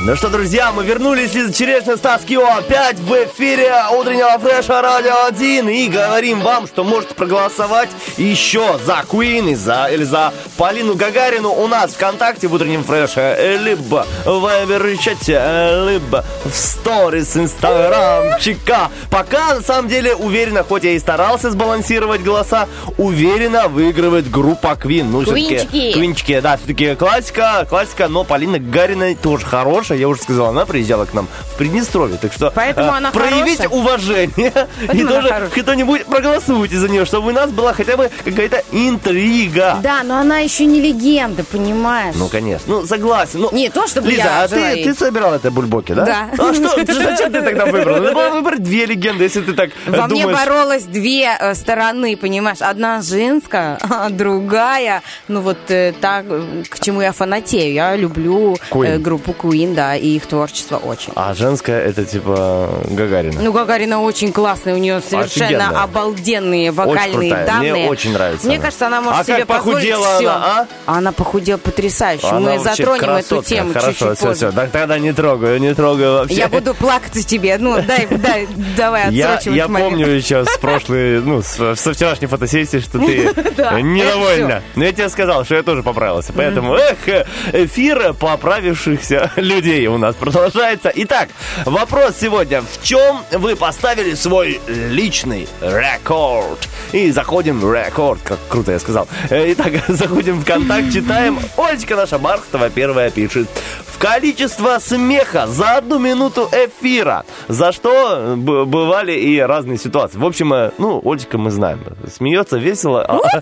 Ну что, друзья, мы вернулись из черешни Стас Кио опять в эфире утреннего фреша Радио 1 и говорим вам, что можете проголосовать еще за Queen и за, или за Полину Гагарину у нас ВКонтакте в утреннем фреше, либо в Вайбер-чате, либо в сторис Инстаграмчика. Пока, на самом деле, уверенно, хоть я и старался сбалансировать голоса, уверенно выигрывает группа Queen. Ну, Квинчики. Квинчики, да, все-таки классика, классика, но Полина Гагарина тоже хорошая. Я уже сказал, она приезжала к нам в Приднестровье, так что Поэтому э, она проявите хорошая. уважение и Поэтому она тоже кто-нибудь проголосуйте за нее, чтобы у нас была хотя бы какая-то интрига. Да, но она еще не легенда, понимаешь? Ну, конечно. Ну, согласен. Ну, Не то, чтобы Лиза, я а ты, ты собирала это бульбоки, да? Да. А что? Зачем ты тогда выбрала? Надо было выбрать две легенды, если ты так э, Во мне думаешь. боролось две э, стороны, понимаешь? Одна женская, а другая, ну вот э, так, к чему я фанатею. Я люблю Queen. группу Queen, да, и их творчество очень. А женская это типа Гагарина. Ну, Гагарина очень классная, у нее совершенно Офигенно. обалденные вокальные данные. Мне очень нравится Мне она. кажется, она может А себе как похудела всё. она, а? Она похудела потрясающе. Она Мы затронем эту красотка. тему Хорошо, чуть-чуть все, позже. все. Так, тогда не трогаю, не трогаю вообще. Я буду плакаться тебе. Ну, дай, дай, давай Я, отсрочивать я момент. помню еще с прошлой, ну, с- со вчерашней фотосессии, что ты недовольна. Но я тебе сказал, что я тоже поправился. Поэтому, эх, эфир поправившихся людей у нас продолжается. Итак, вопрос сегодня. В чем вы поставили свой личный рекорд? И заходим в рекорд, как круто я сказал. Э, Итак, заходим в контакт, читаем. Олечка наша Бархтова первая пишет. В количество смеха за одну минуту эфира. За что б- бывали и разные ситуации. В общем, э, ну, Олечка мы знаем. Смеется весело. а-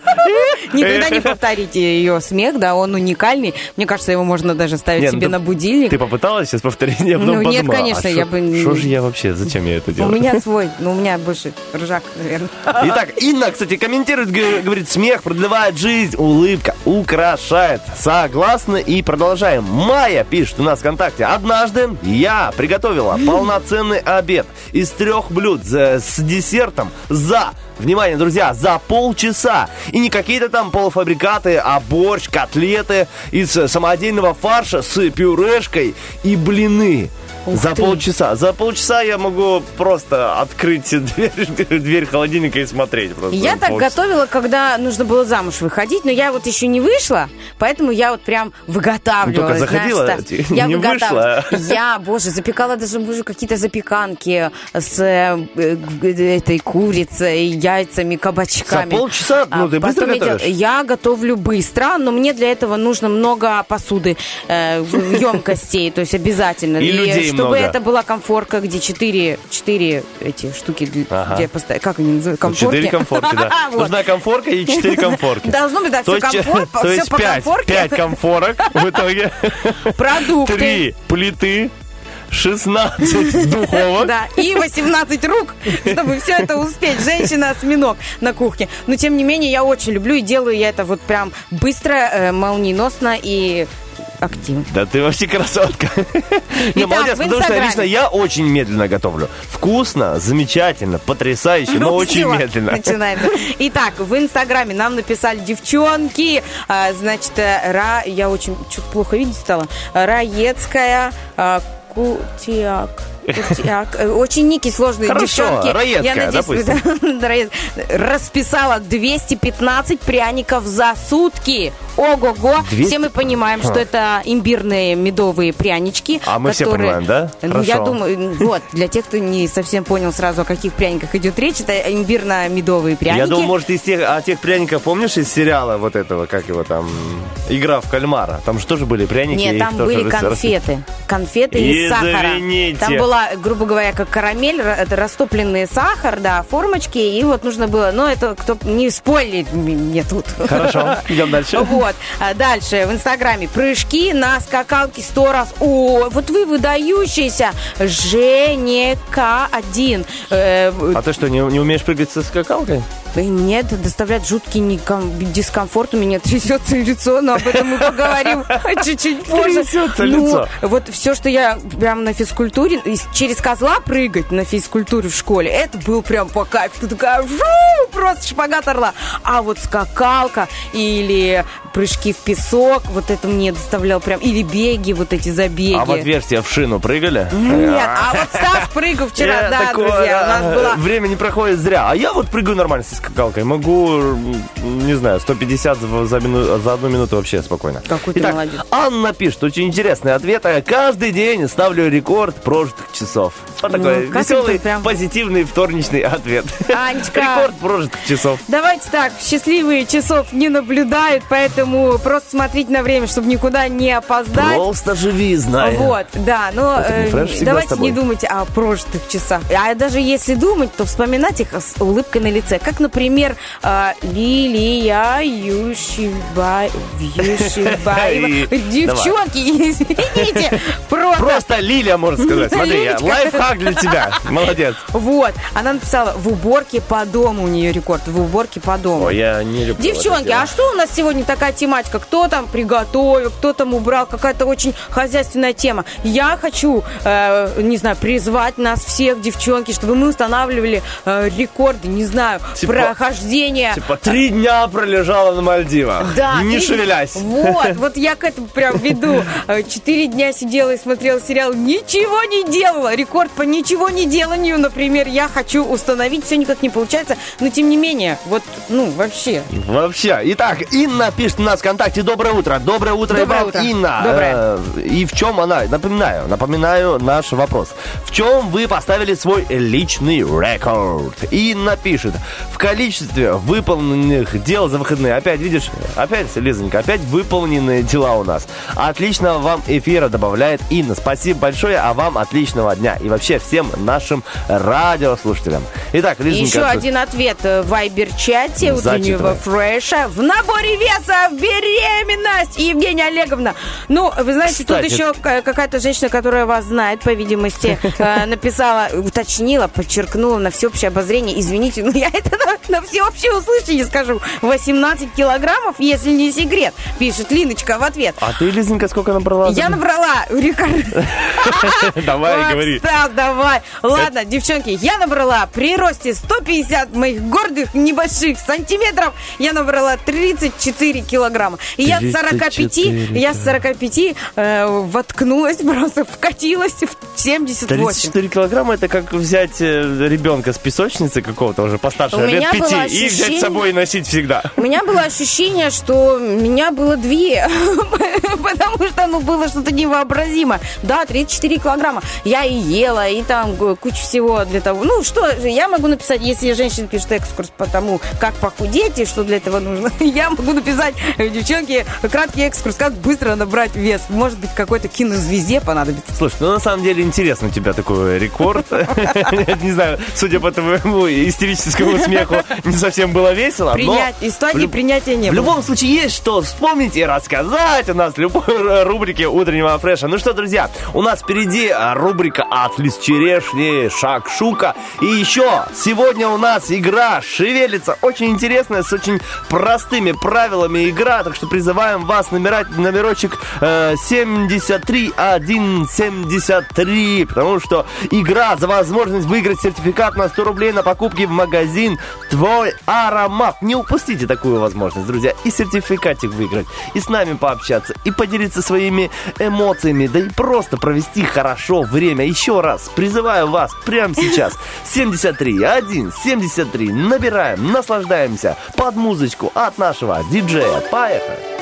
Никогда не повторите ее смех, да, он уникальный. Мне кажется, его можно даже ставить ну себе на будильник. Ты попыталась сейчас повторить? Я Ну, нет, конечно, а я бы Что же я вообще, зачем я это У делаю? меня свой, но у меня больше ржак, наверное. Итак, Инна, кстати, комментирует, говорит, смех продлевает жизнь, улыбка украшает. Согласны и продолжаем. Майя пишет у нас ВКонтакте. Однажды я приготовила полноценный обед из трех блюд с, с десертом за, внимание, друзья, за полчаса. И не какие-то там полуфабрикаты, а борщ, котлеты из самодельного фарша с пюрешкой и блины. Ух за ты. полчаса. За полчаса я могу просто открыть дверь, дверь холодильника и смотреть просто. Я так полчаса. готовила, когда нужно было замуж выходить, но я вот еще не вышла, поэтому я вот прям выготавливала. Ну, только заходила, знаешь, ты я не вышла. Я, боже, запекала даже, боже, какие-то запеканки с э, этой курицей, яйцами, кабачками. За полчаса? Ну, А ты быстро потом я готовишь? Я готовлю быстро, но мне для этого нужно много посуды, э, емкостей, то есть обязательно. И людей чтобы это была комфорка, где четыре, четыре эти штуки, для- Ага. где постоянно, как они называются, Ну, комфорки? Четыре комфорки, да. Вот. Нужна комфорка и четыре комфорки. Должно быть, да, То все есть, комфорт, то все есть по комфорке. пять комфорок в итоге. Продукты. Три плиты, 16 духовок. Да, и 18 рук, чтобы все это успеть. Женщина-осьминог на кухне. Но, тем не менее, я очень люблю и делаю я это вот прям быстро, э, молниеносно и активно. Да ты вообще красотка. Не, молодец, потому что лично я очень медленно готовлю. Вкусно, замечательно, потрясающе, но Ну, очень медленно. Начинается. Итак, в Инстаграме нам написали девчонки. а, Значит, э, Ра... Я очень что-то плохо видеть стала. Раецкая а, Кутиак. Кутиак. Э, Очень ники сложные Хорошо, девчонки. Раецкая, Я надеюсь, Раец- расписала 215 пряников за сутки. Ого-го. 200? Все мы понимаем, что это имбирные медовые прянички. А мы все которые- понимаем, да? ну, я Хорошо. думаю, вот, для тех, кто не совсем понял сразу, о каких пряниках идет речь, это имбирно-медовые пряники. Я думал, может, из тех, а тех пряников, помнишь, из сериала вот этого, как его там, «Игра в кальмара»? Там же тоже были пряники. Нет, там были конфеты. Конфеты из сахара. Там была, грубо говоря, как карамель, это растопленный сахар, да, формочки, и вот нужно было, ну, это кто не спойлит мне тут. Хорошо, идем дальше. Вот. А Дальше в Инстаграме прыжки на скакалке 100 раз. О, вот вы выдающийся. Женека один. Э, А ты что, не, не умеешь прыгать со скакалкой? Это доставляет жуткий дискомфорт. У меня трясется лицо, но об этом мы поговорим чуть-чуть позже. Трясется Ну, лицо. Вот все, что я прям на физкультуре, через козла прыгать на физкультуре в школе, это был прям по кайфу. Ты такая, просто шпагат орла. А вот скакалка или прыжки в песок, вот это мне доставлял прям, или беги, вот эти забеги. А в отверстие в шину прыгали? Нет, а вот Стас прыгал вчера, да, друзья, у нас была... Время не проходит зря. А я вот прыгаю нормально скакалкой. Могу, не знаю, 150 за, мину- за одну минуту вообще спокойно. Какой ты Итак, молодец. Анна пишет, очень интересный ответ. Каждый день ставлю рекорд прожитых часов. Вот Ну, такой веселый, прям- позитивный вторничный ответ. Анечка. Рекорд прожитых часов. Давайте так, счастливые часов не наблюдают, поэтому просто смотрите на время, чтобы никуда не опоздать. Просто живи, знай. Вот, да, но э, давайте не думайте о прожитых часах. А даже если думать, то вспоминать их с улыбкой на лице. Как, например, э, Лилия. И- Девчонки, извините, просто... Лилия, можно сказать. Смотри, лайфхак для тебя. Молодец. Вот, она написала, в уборке по дому у нее рекорд, в уборке по дому. Я не люблю Девчонки, а что у нас сегодня такая тематика? Кто там приготовил, кто там убрал? Какая-то очень хозяйственная тема. Я хочу, э, не знаю, призвать нас всех, девчонки, чтобы мы устанавливали э, рекорды, не знаю, Типа-. Типа три дня пролежала на Мальдивах. Да, Не шевелясь. Вот, вот я к этому прям веду. Э, Четыре дня сидела и смотрела сериал, ничего не делала. Рекорд по ничего не деланию, например, я хочу установить. Все никак не получается, но тем не менее, вот, ну, вообще. Вообще. Итак, Инна пишет у нас ВКонтакте. Доброе утро. Доброе утро, Доброе утро. Инна. Доброе. Э, И в чем она? Напоминаю, напоминаю наш вопрос. В чем вы поставили свой личный рекорд? Инна пишет. В количестве выполненных дел за выходные. Опять, видишь, опять, Лизонька, опять выполненные дела у нас. Отличного вам эфира добавляет Инна. Спасибо большое, а вам отличного дня. И вообще всем нашим радиослушателям. Итак, Лизонька. Еще один ответ в вайбер-чате утреннего фреша. В наборе веса беременность! Евгения Олеговна. Ну, вы знаете, Кстати. тут еще какая-то женщина, которая вас знает, по видимости, э, написала, уточнила, подчеркнула на всеобщее обозрение. Извините, но я это на, всеобщее услышание скажу. 18 килограммов, если не секрет, пишет Линочка в ответ. А ты, Лизонька, сколько набрала? Я набрала рекорд. Давай, говори. Стас, давай. Ладно, девчонки, я набрала при росте 150 моих гордых небольших сантиметров, я набрала 34 килограмма. И я с 45, 34 я с 45 э, воткнулась, просто вкатилась в 78. 34 килограмма это как взять э, ребенка с песочницы какого-то уже постарше, лет пяти, и взять с собой и носить всегда. У меня было ощущение, что меня было две, потому что ну было что-то невообразимо. Да, 34 килограмма. Я и ела, и там куча всего для того. Ну, что я могу написать, если женщина пишет экскурс по тому, как похудеть и что для этого нужно, я могу написать, э, девчонки, краткий экскурс, как быстро набрать вес. Может быть, какой-то кинозвезде понадобится. Слушай, ну на самом деле интересно у тебя такой рекорд. Не знаю, судя по твоему истерическому смеху, не совсем было весело. Принять, в люб- принятия не В было. любом случае есть что вспомнить и рассказать у нас в любой рубрике утреннего фреша. Ну что, друзья, у нас впереди а, рубрика «Атлис черешни», «Шак-шука». И еще сегодня у нас игра «Шевелится». Очень интересная, с очень простыми правилами игра. Так что призываем вас набирать номерочек э, 73173. Потому что игра за возможность выиграть сертификат на 100 рублей на покупки в магазин «Твой аромат». Не упустите такую возможность, друзья. И сертификатик выиграть, и с нами пообщаться, и поделиться своими эмоциями, да и просто провести хорошо время. Еще раз призываю вас прямо сейчас. 73 1 73. Набираем, наслаждаемся под музычку от нашего диджея. Поехали!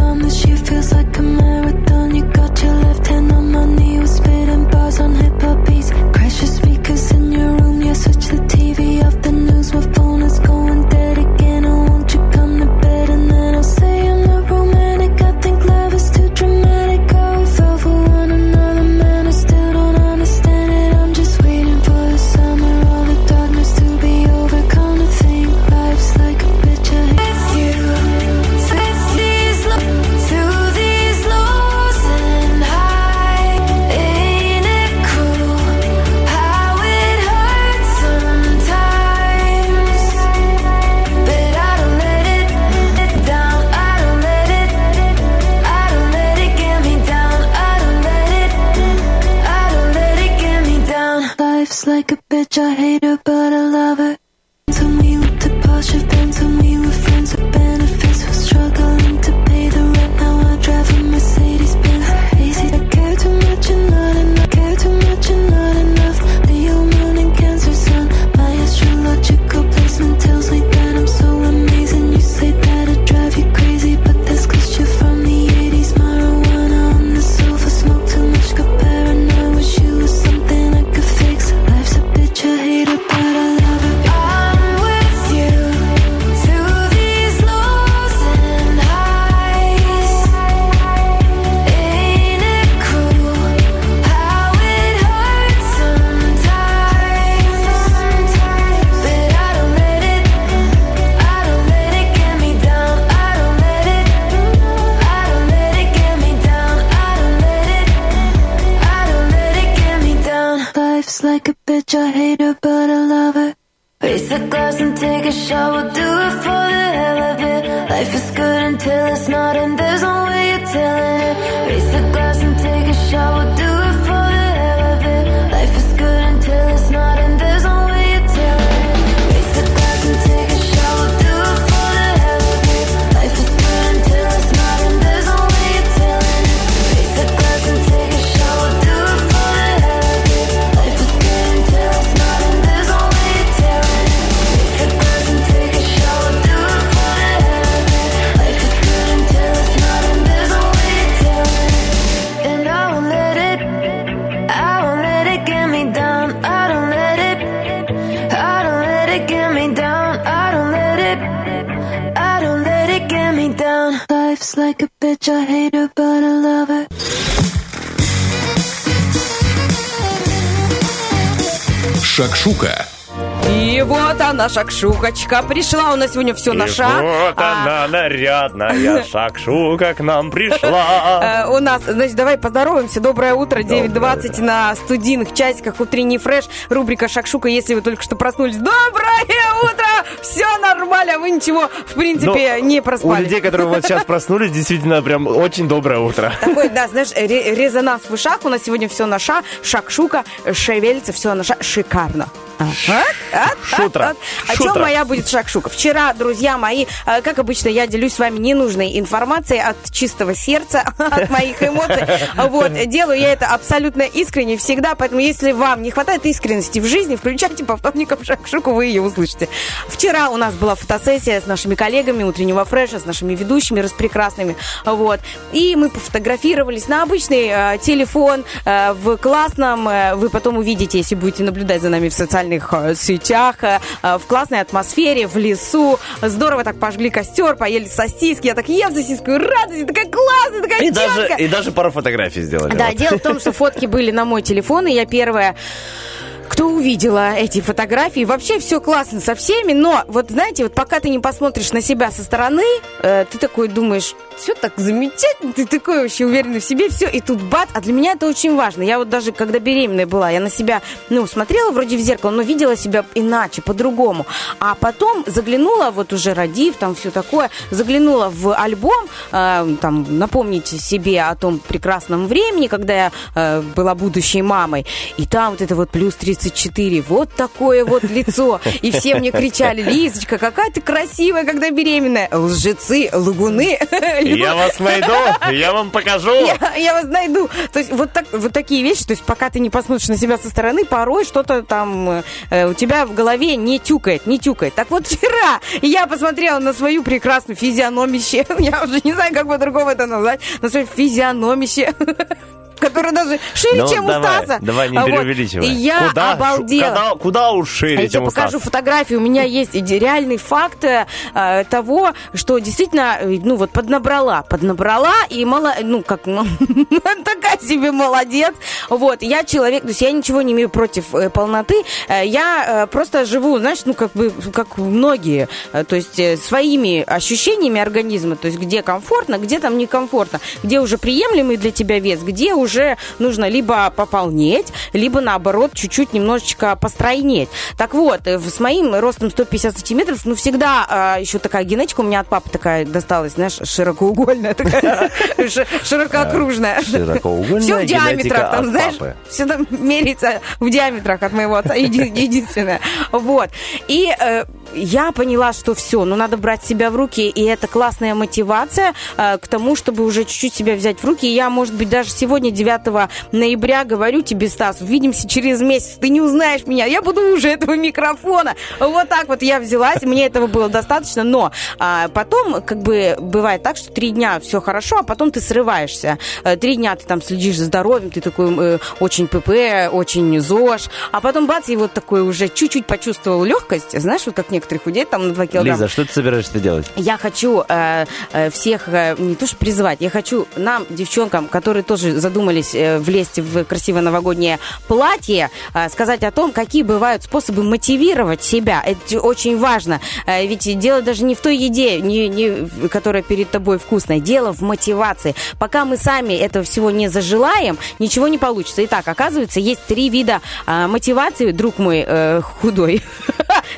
On the she feels like a marathon. You got your left hand on my knee, bars on hip hop beats. Crash your speakers in your room, yeah, switch the шакшукочка, пришла у нас сегодня все И шаг. вот А, она, нарядная шакшука к нам пришла. Э, У нас, значит, давай поздороваемся. Доброе утро, 9.20 на студийных часиках утренний фреш. Рубрика «Шакшука», если вы только что проснулись. Доброе утро! Все нормально, вы ничего, в принципе, Ну, не У проспали. людей, которые вот сейчас проснулись, действительно прям очень доброе утро. Такой, да, знаешь, ре- резонанс в ушах. У нас сегодня все на ша, шакшука, шевелится, все на ша, шикарно. А, а, а, Шутра. О чем моя будет шакшука? Вчера, друзья мои, э, как обычно, я делюсь с вами ненужной информацией от чистого сердца, от моих эмоций. Вот, делаю я это абсолютно искренне всегда, поэтому если вам не хватает искренности в жизни, включайте по вторникам шакшуку, вы ее услышите. Вчера у нас была фотосессия с нашими коллегами утреннего фреша, с нашими ведущими распрекрасными, вот. И мы пофотографировались на обычный э, телефон э, в классном, э, вы потом увидите, если будете наблюдать за нами в социальных э, сетях, э, э, в классной атмосфере, в лесу. Здорово так пожгли костер, поели сосиски. Я так ем сосиску, радость, такая классная, такая И даже, и даже пару фотографий сделали. Да, Вот. дело в том, что фотки были на мой телефон, и я первая кто увидела эти фотографии. Вообще все классно со всеми, но вот знаете, вот пока ты не посмотришь на себя со стороны, э, ты такой думаешь, все так замечательно, ты такой вообще уверенный в себе, все, и тут бац, а для меня это очень важно. Я вот даже когда беременная была, я на себя, ну, смотрела вроде в зеркало, но видела себя иначе, по-другому. А потом заглянула, вот уже родив, там все такое, заглянула в альбом, э, там, напомните себе о том прекрасном времени, когда я э, была будущей мамой, и там вот это вот плюс 34, вот такое вот лицо. И все мне кричали, Лизочка, какая ты красивая, когда беременная. Лжецы, лгуны. Я вас найду, я вам покажу. Я, я вас найду. То есть вот, так, вот такие вещи, то есть пока ты не посмотришь на себя со стороны, порой что-то там э, у тебя в голове не тюкает, не тюкает. Так вот вчера я посмотрела на свою прекрасную физиономище, я уже не знаю, как по-другому это назвать, на свое физиономище. которая даже шире, Ну, чем давай, у Стаса. Давай не А вот. И я Куда? обалдела. Куда, куда уж шире, А я тебе чем у покажу Стаса? фотографии. У меня есть реальный факт э, э, того, что действительно, э, ну вот поднабрала, поднабрала и мало, ну как, ну, такая себе молодец. Вот, я человек, то есть я ничего не имею против э, полноты. Э, я э, просто живу, знаешь, ну как бы, как многие, э, то есть э, своими ощущениями организма, то есть где комфортно, где там некомфортно, где уже приемлемый для тебя вес, где уже нужно либо пополнеть, либо наоборот чуть-чуть немножечко постройнеть. Так вот, э, с моим ростом 150 сантиметров, ну, всегда а, еще такая генетика у меня от папы такая досталась, знаешь, широкоугольная такая, ши- широкоокружная. Широкоугольная Все в диаметрах, там, знаешь, все там меряется в диаметрах от моего отца, еди- единственное. Вот. И э, я поняла, что все, ну надо брать себя в руки, и это классная мотивация э, к тому, чтобы уже чуть-чуть себя взять в руки. И я, может быть, даже сегодня, 9 ноября, говорю тебе, Стас, увидимся через месяц, ты не узнаешь меня, я буду уже этого микрофона. Вот так вот я взялась, мне этого было достаточно, но а, потом, как бы, бывает так, что три дня все хорошо, а потом ты срываешься. Э, Три дня ты там следишь за здоровьем, ты такой э, очень ПП, очень ЗОЖ, а потом бац, и вот такой уже чуть-чуть почувствовал легкость, знаешь, вот как некоторые худеют там на 2 килограмма. Лиза, что ты собираешься делать? Я хочу э, э, всех э, не то что призывать, я хочу нам, девчонкам, которые тоже задумались э, влезть в красивое новогоднее платье, э, сказать о том, какие бывают способы мотивировать себя. Это очень важно. Э, ведь дело даже не в той еде, не, не, которая перед тобой вкусная. Дело в мотивации. Пока мы сами этого всего не зажелаем, ничего не получится. Итак, оказывается, есть три вида э, мотивации, друг мой э, худой.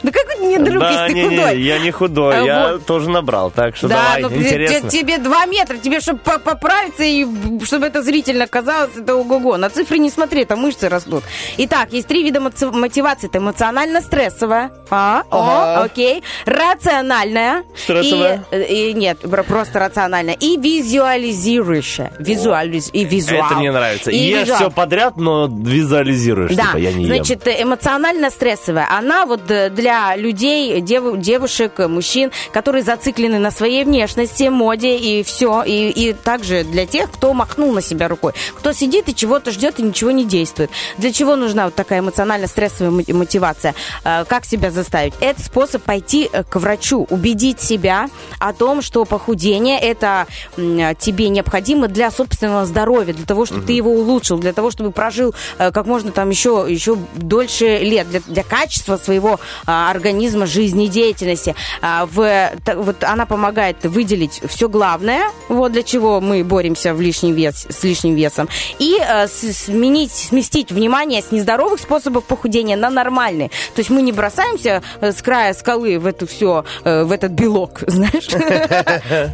Да какой ты мне друг, если ты не, не, худой? я не худой, я тоже набрал, так что Да, давай, ну, те- интересно. те- тебе два метра, тебе, чтобы поправиться и чтобы это зрительно казалось, это ого-го. На цифры не смотри, там мышцы растут. Итак, есть три вида мотивации. Это эмоционально-стрессовая. А, Ага. о, окей. Рациональная. Стрессовая. И, и нет, просто рациональная. И визуализирующая. Визуализ, и визуал. Это мне нравится. И Ешь визуал. все подряд, но визуализируешь, Да, типа, я не значит, э, эмоционально-стрессовая. Она вот э, для людей, дев- девушек, э, мужчин, которые зациклены на своей внешности, моде и все. И, и также для тех, кто махнул на себя рукой. Кто сидит и чего-то ждет и ничего не действует. Для чего нужна вот такая эмоционально-стрессовая мо- мотивация? Э, Как себя заставить? Это способ пойти э, к врачу, убедить себя о том, что похудение это м, тебе необходимо для собственного здоровья, для того, чтобы ты его улучшил, для того, чтобы прожил э, как можно там еще, еще дольше лет, для, для качества своего а, организма, жизнедеятельности. А, в, вот она помогает выделить все главное, вот для чего мы боремся в лишний вес, с лишним весом, и э, сменить, сместить внимание с нездоровых способов похудения на нормальные. То есть мы не бросаемся э, с края скалы в это все, в этот белок, знаешь?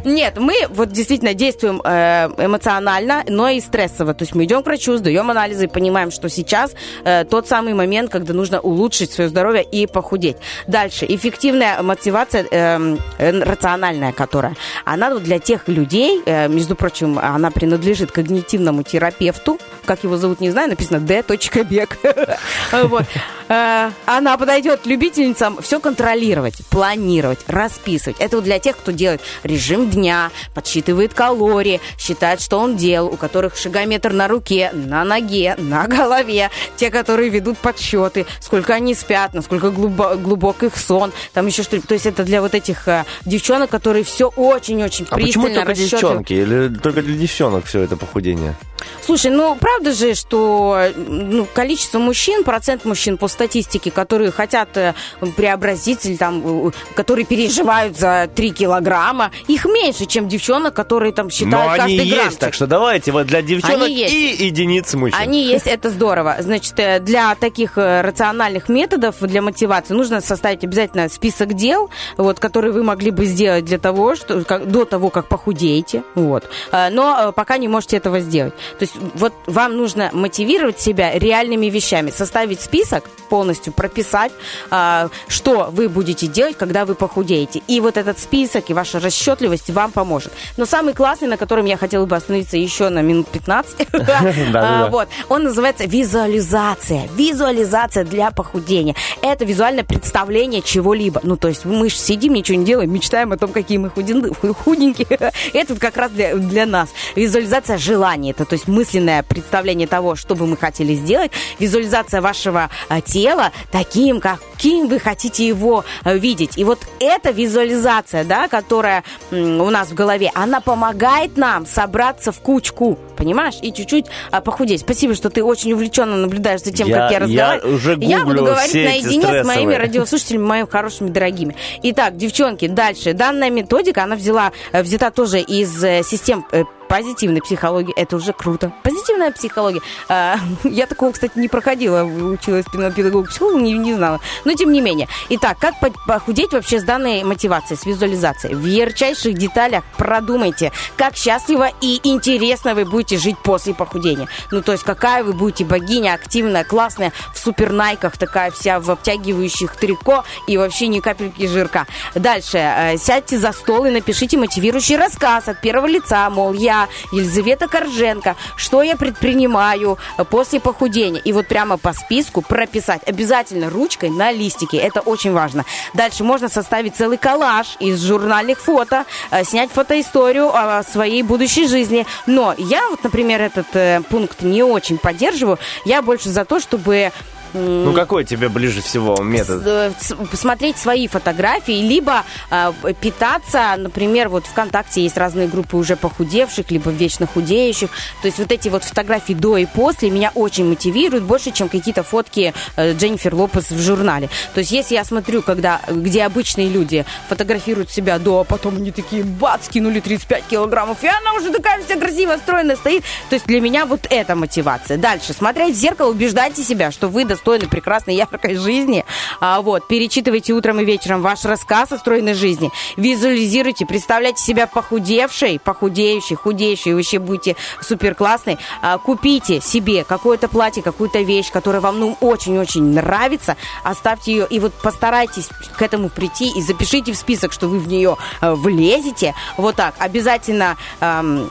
Нет, мы вот действительно действуем э, эмоционально, но и стрессово. То есть мы идем к врачу, сдаем анализы и понимаем, что сейчас э, тот самый момент, когда нужно улучшить свое здоровье и похудеть. Дальше. Эффективная мотивация, э, рациональная, которая, она для тех людей, э, между прочим, она принадлежит когнитивному терапевту, как его зовут, не знаю, написано D. Бег. Вот. Э, Она подойдет любительницам все контролировать, планировать, расписывать. Это вот для тех, кто делает режим дня, подсчитывает калории, считает, что он делал, у которых шагометр на руке, на ноге, на голове. Те, которые ведут подсчеты, сколько они спят, насколько глубо- глубок их сон, там еще что-то. То есть это для вот этих э, девчонок, которые все очень-очень А почему пристально только расчетливо. девчонки? Или только для девчонок все это похудение? Слушай, ну правда же, что ну, количество мужчин, процент мужчин по статистике, которые хотят э, преобразить или там, э, которые переживают за 3 килограмма, их меньше, чем девчонок, которые там считают Но они каждый есть, граммчик. так что давайте вот для девчонок Они есть. и единицы мужчин. Они есть, это здорово. Значит, э, для таких рациональных методов, для мотивации, нужно составить обязательно список дел, вот, которые вы могли бы сделать для того, что, как- до того, как похудеете. Вот. Но пока не можете этого сделать. То есть вот вам нужно мотивировать себя реальными вещами, составить список, полностью прописать, а, что вы будете делать, когда вы похудеете. И вот этот список и ваша расчетливость вам поможет. Но самый классный, на котором я хотела бы остановиться еще на минут 15, Да-да-да. а, вот, он называется визуализация. Визуализация для похудения. Это визуальное представление чего-либо. Ну, то есть мы же сидим, ничего не делаем, мечтаем о том, какие мы худен- ху- худенькие. Это как раз для, для нас. Визуализация желаний. Это, то есть мысленное представление того, что бы мы хотели сделать. Визуализация вашего а, тела таким, каким вы хотите его а, видеть. И вот эта визуализация, да, которая у нас в голове, она помогает нам собраться в кучку, понимаешь, и чуть-чуть а, похудеть. Спасибо, что ты очень увлеченно наблюдаешь за тем, Я- как я я разговариваю. уже Я буду говорить наедине с моими радиослушателями, моими хорошими, дорогими. Итак, девчонки, дальше. Данная методика, она взяла, э, взята тоже из э, систем э, позитивной психологии. Это уже круто. Позитивная психология. А, Я такого, кстати, не проходила. Училась педагог психолог, не, не знала. Но тем не менее. Итак, как по- похудеть вообще с данной мотивацией, с визуализацией? В ярчайших деталях продумайте, как счастливо и интересно вы будете жить после похудения. Ну, то есть, какая вы будете богиня, активная, классная, в супернайках, такая вся в обтягивающих трико и вообще ни капельки жирка. Дальше. э, Сядьте за стол и напишите мотивирующий рассказ от первого лица, мол, я, Елизавета Корженко, что я предпринимаю э, после похудения. И вот прямо по списку прописать обязательно ручкой на листике. Это очень важно. Дальше можно составить целый коллаж из журнальных фото, э, снять фотоисторию о своей будущей жизни. Но я вот, например, этот э, пункт не очень поддерживаю. Я больше за то, чтобы Ну, какой тебе ближе всего метод? э, посмотреть свои фотографии, либо э, питаться, например, вот ВКонтакте есть разные группы уже похудевших, либо вечно худеющих. То есть вот эти вот фотографии до и после меня очень мотивируют больше, чем какие-то фотки э, Дженнифер Лопес в журнале. То есть если я смотрю, когда, где обычные люди фотографируют себя до, а потом они такие, бац, скинули 35 килограммов, и она уже такая вся красивая, стройная стоит. То есть для меня вот это мотивация. Дальше. Смотреть в зеркало, убеждайте себя, что вы достойны прекрасной, яркой жизни. А, вот. Перечитывайте утром и вечером ваш рассказ о стройной жизни. Визуализируйте, представляйте себя похудевшей, похудеющей, худеющей, и вообще будете супер классной. А, купите себе какое-то платье, какую-то вещь, которая вам ну, очень-очень нравится. Оставьте ее и вот постарайтесь к этому прийти и запишите в список, что вы в нее э, влезете. Вот так. Обязательно эм,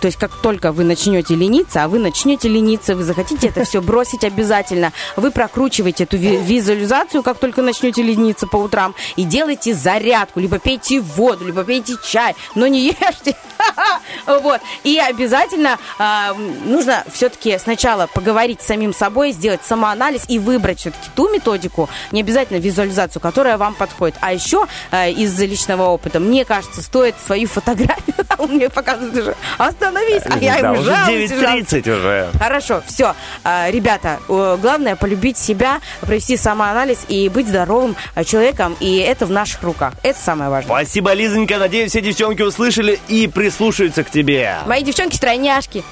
то есть как только вы начнете лениться, а вы начнете лениться, вы захотите это все бросить обязательно, вы прокручиваете эту ви- визуализацию, как только начнете лениться по утрам, и делайте зарядку, либо пейте воду, либо пейте чай, но не ешьте. Вот. И обязательно а, нужно все-таки сначала поговорить с самим собой, сделать самоанализ и выбрать все-таки ту методику, не обязательно визуализацию, которая вам подходит. А еще а, из личного опыта, мне кажется, стоит свою фотографию, мне показывает уже, остановись, а я Да, ему уже жалуюсь, жалуюсь. 9.30 уже. Хорошо, все. Ребята, э, главное полюбить себя, провести самоанализ и быть здоровым э, человеком, и это в наших руках. Это самое важное. Спасибо, Лизонька. Надеюсь, все девчонки услышали и прислушаются к тебе. Мои девчонки стройняшки.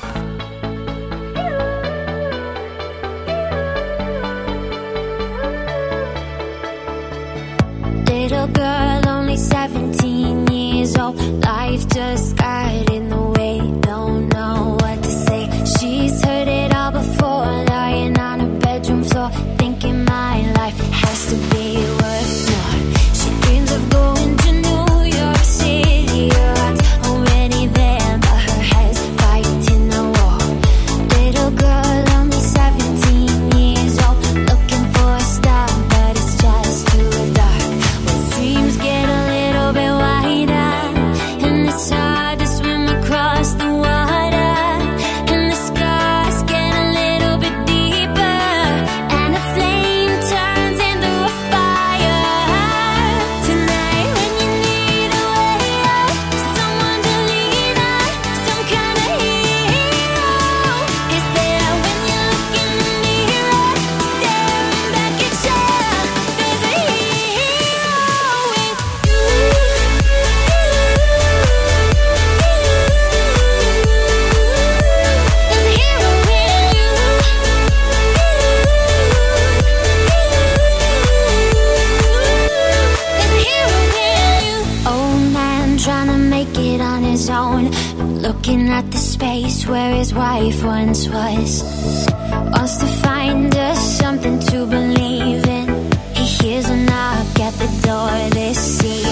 Little girl, only 17 years old. Life just got in the way. Bedroom floor. His wife once was. Wants to find us something to believe in. He hears a knock at the door this evening.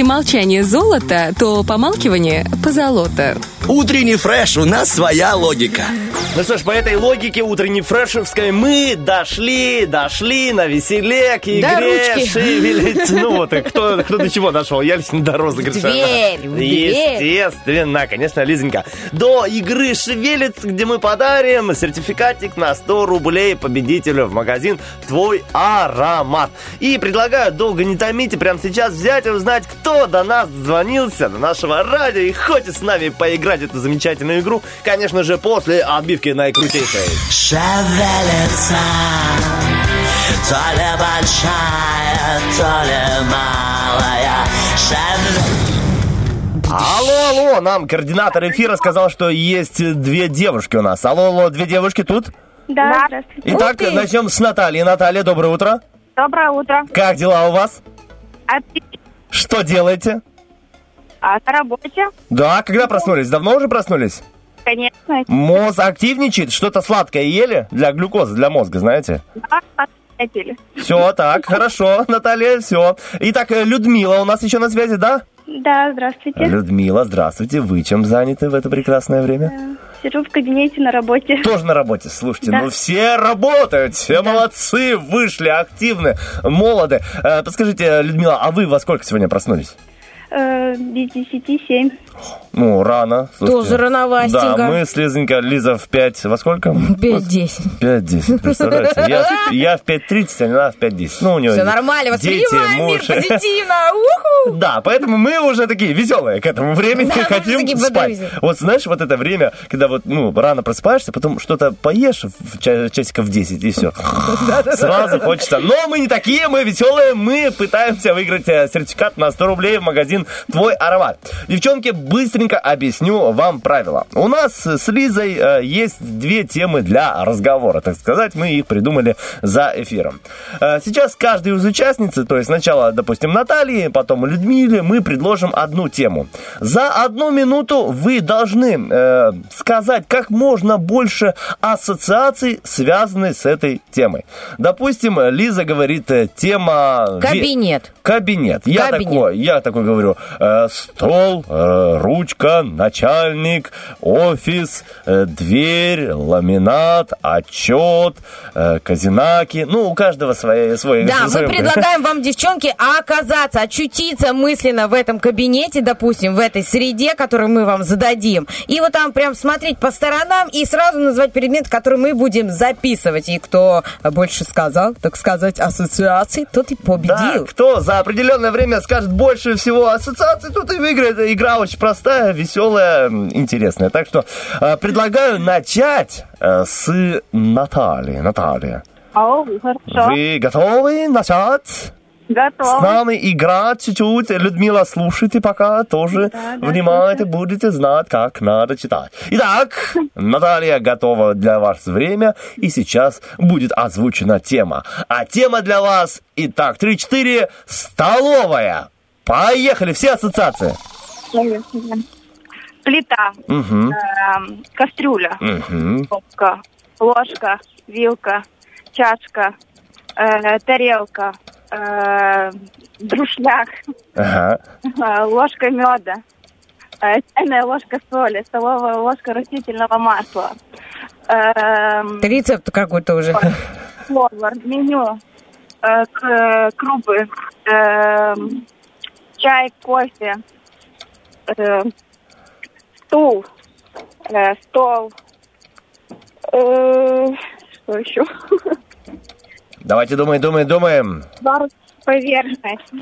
Если молчание золото, то помалкивание позолото. Утренний фреш, у нас своя логика. Ну что ж, по этой логике утренней фрешевской мы дошли, дошли на веселе к игре ручки. шевелить. Ну вот, кто, кто до чего дошел? Я лично до розыгрыша. Дверь. Естественно, конечно, Лизонька. До игры «Шевелец», где мы подарим сертификатик на 100 рублей победителю в магазин «Твой аромат». И предлагаю долго не томить и прямо сейчас взять и узнать, кто до нас звонился, до нашего радио и хочет с нами поиграть эту замечательную игру. Конечно же, после отбивки наикрутейшей. Шевелится То ли большая, то ли малая Шевелится Алло, алло, нам координатор эфира сказал, что есть две девушки у нас. Алло, алло, две девушки тут? Да, здравствуйте. Итак, начнем с Натальи. Наталья, доброе утро. Доброе утро. Как дела у вас? Отлично. Что делаете? А на работе? Да, когда проснулись? Давно уже проснулись? Конечно. Мозг активничает? Что-то сладкое ели? Для глюкозы, для мозга, знаете? Да, ответили. Все, так, хорошо, Наталья, все. Итак, э, Людмила у нас еще на связи, да? Да, здравствуйте. Людмила, здравствуйте. Вы чем заняты в это прекрасное время? Сижу в кабинете на работе. Тоже на работе, слушайте, Да. ну все работают, все молодцы, вышли, активны, молоды. Э, подскажите, Людмила, а вы во сколько сегодня проснулись? Э, без десяти семь. Ну, рано. Тоже рановастенько. Да, мы с Лизонька, Лиза в 5, во сколько? 5-10. 5-10, представляете? Я, я в 5.30, она в 5.10. Ну, у нее Все нормально, дети, воспринимаем мир муж. позитивно. Уху! Да, поэтому мы уже такие веселые к этому времени, Да, хотим спать. Вот знаешь, вот это время, когда вот, ну, рано просыпаешься, потом что-то поешь в ча- часиков 10, и все. Сразу хочется. Но мы не такие, мы веселые, мы пытаемся выиграть э, сертификат на 100 рублей в магазин «Твой аромат». Девчонки, быстренько объясню вам правила. У нас с Лизой э, есть две темы для разговора, так сказать, мы их придумали за эфиром. Э, Сейчас каждый из участницы, то есть сначала, допустим, Натальи, потом Людмиле, мы предложим одну тему. За одну минуту вы должны э, сказать как можно больше ассоциаций, связанных с этой темой. Допустим, Лиза говорит, э, тема... Кабинет. Кабинет. Я Кабинет. такой, я такой говорю, э, стол, э, ручка, начальник, офис, э, дверь, ламинат, отчет, э, казинаки. Ну, у каждого свои, свой Да, мы свой- предлагаем вам, девчонки, оказаться, очутиться мысленно в этом кабинете, допустим, в этой среде, которую мы вам зададим. И вот там прям смотреть по сторонам и сразу назвать предмет, который мы будем записывать. И кто больше сказал, так сказать, ассоциаций, тот и Да, победил. кто за определенное время скажет больше всего ассоциаций, тот и выиграет. Игра очень простая, веселая, интересная. Так что э, предлагаю начать э, с Натальи. Наталья, О, хорошо. вы готовы начать? С Готово. нами играть чуть-чуть. Людмила, слушайте пока тоже. Внимайте, будете знать, как надо читать. Итак, Наталья готова для вас время. И сейчас будет озвучена тема. А тема для вас, итак, 3-4, столовая. Поехали, все ассоциации. Плита. Мгм. эм, Кастрюля. Кнопка. Ложка. Вилка. Чашка. э, Тарелка. э, Друшляк. Ага. э, Ложка меда. э, Чайная ложка соли. Столовая ложка растительного масла. Это рецепт какой-то уже. Повар, меню, э, к- крупы, эм, чай, кофе, э, стул, э, стол, э, что еще? Давайте думаем, думаем, думаем. Поверхность,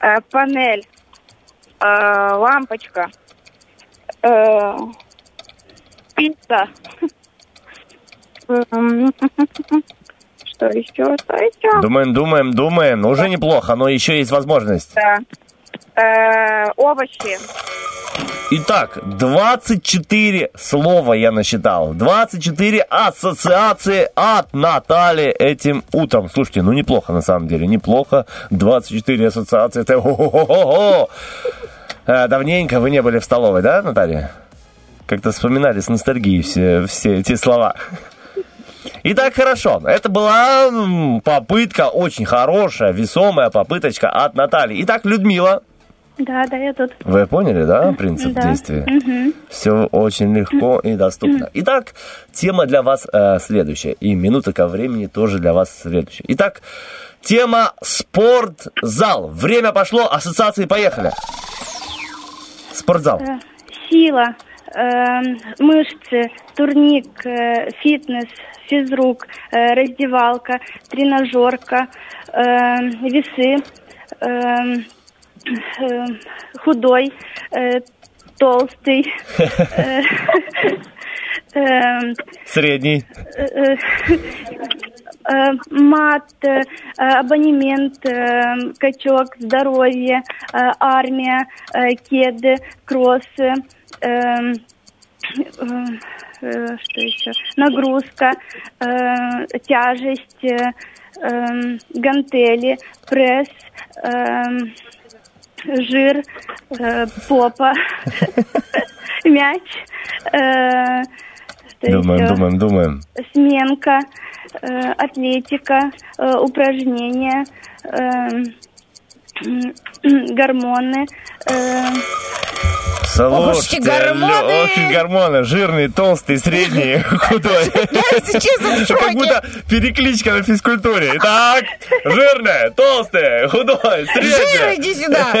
э, панель, э, лампочка, э, пицца. Что еще? Что еще? Думаем, думаем, думаем. Уже неплохо, но еще есть возможность. Да. Э, овощи. Итак, 24 слова я насчитал. 24 ассоциации от Натальи этим утром. Слушайте, ну неплохо на самом деле, неплохо. 24 ассоциации, это хо-хо-хо-хо. А, Давненько вы не были в столовой, да, Наталья? Как-то вспоминали с ностальгией все, все эти слова. Итак, хорошо. Это была попытка, очень хорошая, весомая попыточка от Натальи. Итак, Людмила, Да, да, я тут. Вы поняли, да, принцип Да. действия? Мгм. Все очень легко и доступно. Итак, тема для вас э, следующая. И минутка времени тоже для вас следующая. Итак, тема спортзал. Время пошло, ассоциации поехали. Спортзал. Э, Сила, эм, мышцы, турник, э, фитнес, физрук, э, раздевалка, тренажерка, весы, худой, э, толстый, Средний. мат, абонемент, качок, здоровье, э, армия, кеды, кроссы, что еще? Нагрузка, э, тяжесть, э, эм, гантели, пресс, эм, жир, э, попа, мяч. э, Думаем, думаем, думаем. сменка, э, атлетика, э, упражнения, э, гормоны. Э, Слушайте, эти гормоны! ох гормоны. Жирный, толстый, средний, худой. если честно, в Это Как будто перекличка на физкультуре. Итак, жирная, толстая, худой, средняя. Жир, иди сюда.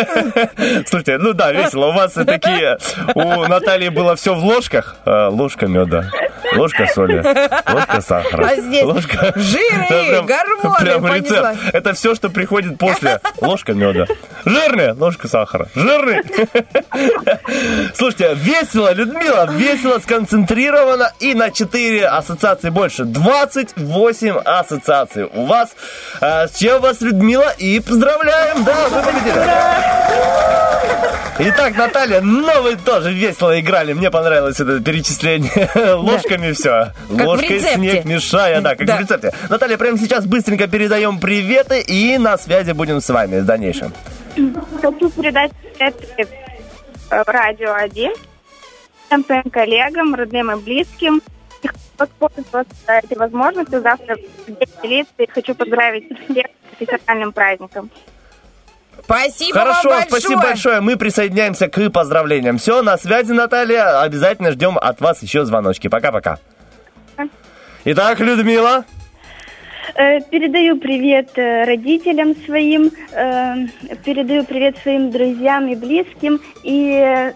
Слушайте, ну да, весело. У вас такие... У Натальи было все в ложках. А, Ложка меда, ложка соли, ложка сахара. А здесь ложка... жиры, гормоны, прям рецепт. Это все, что приходит после. Ложка меда. Жирная, ложка сахара. Жирный. Слушайте, весело, Людмила, весело, сконцентрировано и на 4 ассоциации больше. 28 ассоциаций у вас. А, С чем вас, Людмила, и поздравляем, да, вы победили. Итак, Наталья, ну вы тоже весело играли. Мне понравилось это перечисление. Ложками все. Ложкой снег мешая, да, как Да. в рецепте. Наталья, прямо сейчас быстренько передаем приветы и на связи будем с вами в дальнейшем. Хочу передать радио 1 всем своим коллегам, родным и близким. И хочу воспользоваться этой возможностью завтра День милиции. Хочу поздравить всех с профессиональным праздником. Спасибо Хорошо, вам большое. спасибо большое. Мы присоединяемся к поздравлениям. Все, на связи, Наталья. Обязательно ждем от вас еще звоночки. Пока-пока. Итак, Людмила. Э, Передаю привет э, родителям своим, э, передаю привет своим друзьям и близким и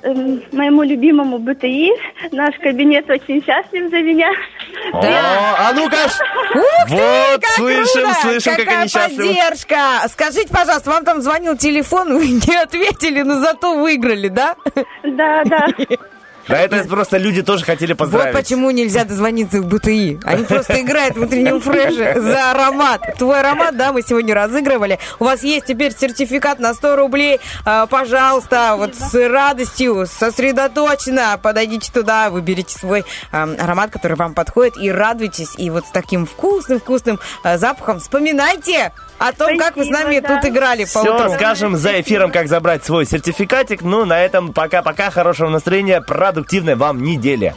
моему любимому БТИ. Наш кабинет очень счастлив за меня. О, а ну-ка! Вот, как слышим, круто! слышим, как Какая они счастливы. поддержка! Скажите, пожалуйста, вам там звонил телефон, вы не ответили, но зато выиграли, да? Да, да. Да это просто люди тоже хотели Вот поздравить. почему нельзя дозвониться в БТИ. Они просто играют в утреннем фреше за аромат. Твой аромат, да, мы сегодня разыгрывали. У вас есть теперь сертификат на 100 рублей. А, Пожалуйста, вот с радостью, сосредоточенно подойдите туда, выберите свой а, аромат, который вам подходит, и радуйтесь. И вот с таким вкусным-вкусным а, запахом вспоминайте о том, как вы с нами Спасибо, да. тут играли по Все, утру. скажем за эфиром, как забрать свой сертификатик. Ну, на этом пока-пока. Хорошего настроения, продуктивной вам недели.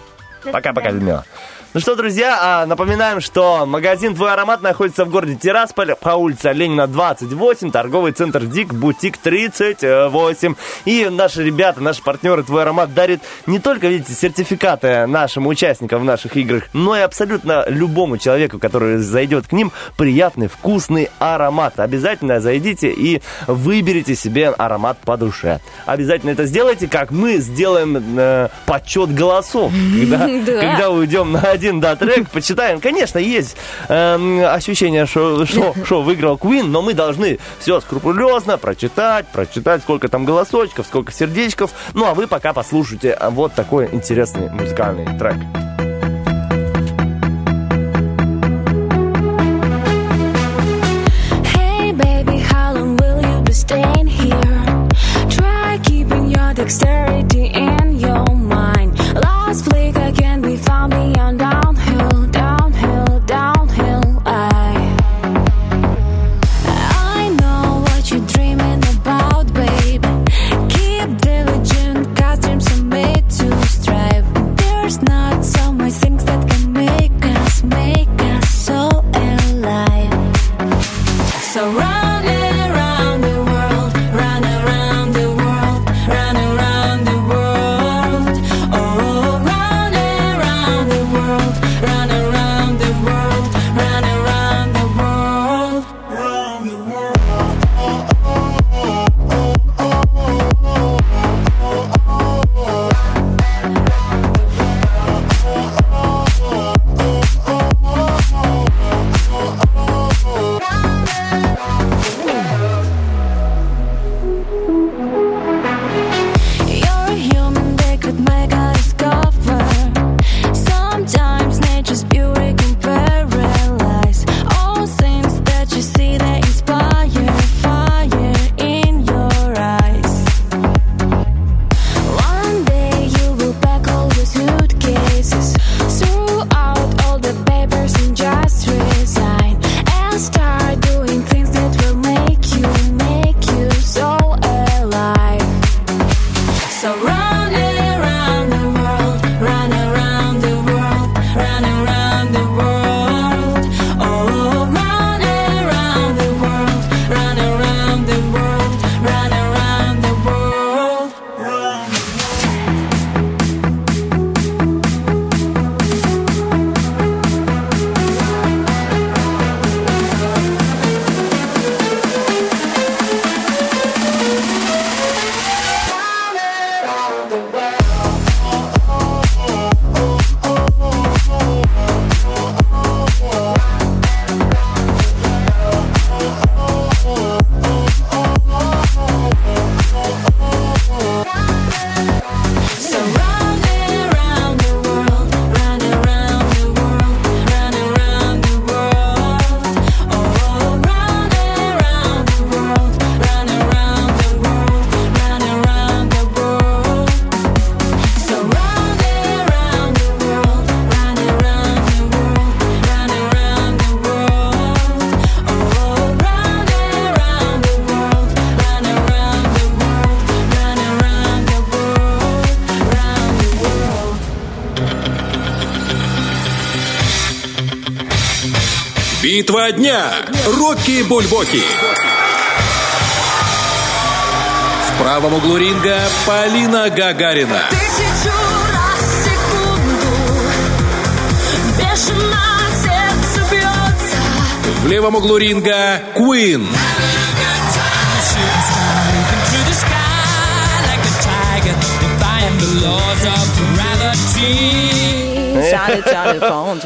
Пока-пока, Людмила. Ну что, друзья, а, напоминаем, что магазин «Твой аромат» находится в городе Тирасполь по улице Ленина 28, торговый центр «Дик», бутик 38. И наши ребята, наши партнеры «Твой аромат» дарит не только, видите, сертификаты нашим участникам в наших играх, но и абсолютно любому человеку, который зайдет к ним, приятный, вкусный аромат. Обязательно зайдите и выберите себе аромат по душе. Обязательно это сделайте, как мы сделаем э, подсчет голосов. Когда, Да. когда уйдем на один да, трек, почитаем. Конечно, есть эм, ощущение, что, что, что выиграл Queen, но мы должны все скрупулезно прочитать, прочитать, сколько там голосочков, сколько сердечков. Ну, а вы пока послушайте вот такой интересный музыкальный трек. Hey baby, not Бульбоки. В правом углу ринга Полина Гагарина. В левом углу ринга Куин. Like. Чары, чары, фон,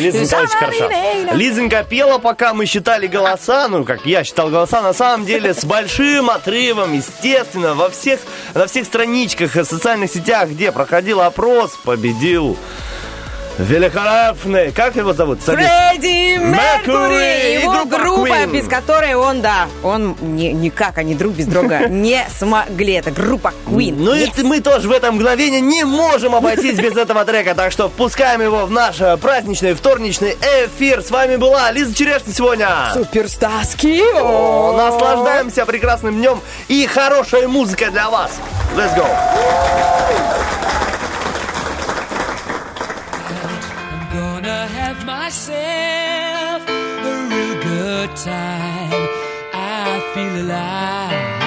Лизонька очень хороша. Лизонька пела, пока мы считали голоса, ну, как я считал голоса, на самом деле, с большим отрывом, естественно, во всех, на всех страничках и социальных сетях, где проходил опрос, победил великолепный, как его зовут? Фред! Меркури! Его группа, Queen. без которой он, да, он не, никак, они друг без друга не смогли. Это группа Queen. Ну yes. и мы тоже в этом мгновении не можем обойтись без этого трека, так что впускаем его в наш э, праздничный вторничный эфир. С вами была Лиза Черешня сегодня. Суперстаски. О, наслаждаемся прекрасным днем и хорошей музыкой для вас. Let's go. myself time I feel alive.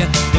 get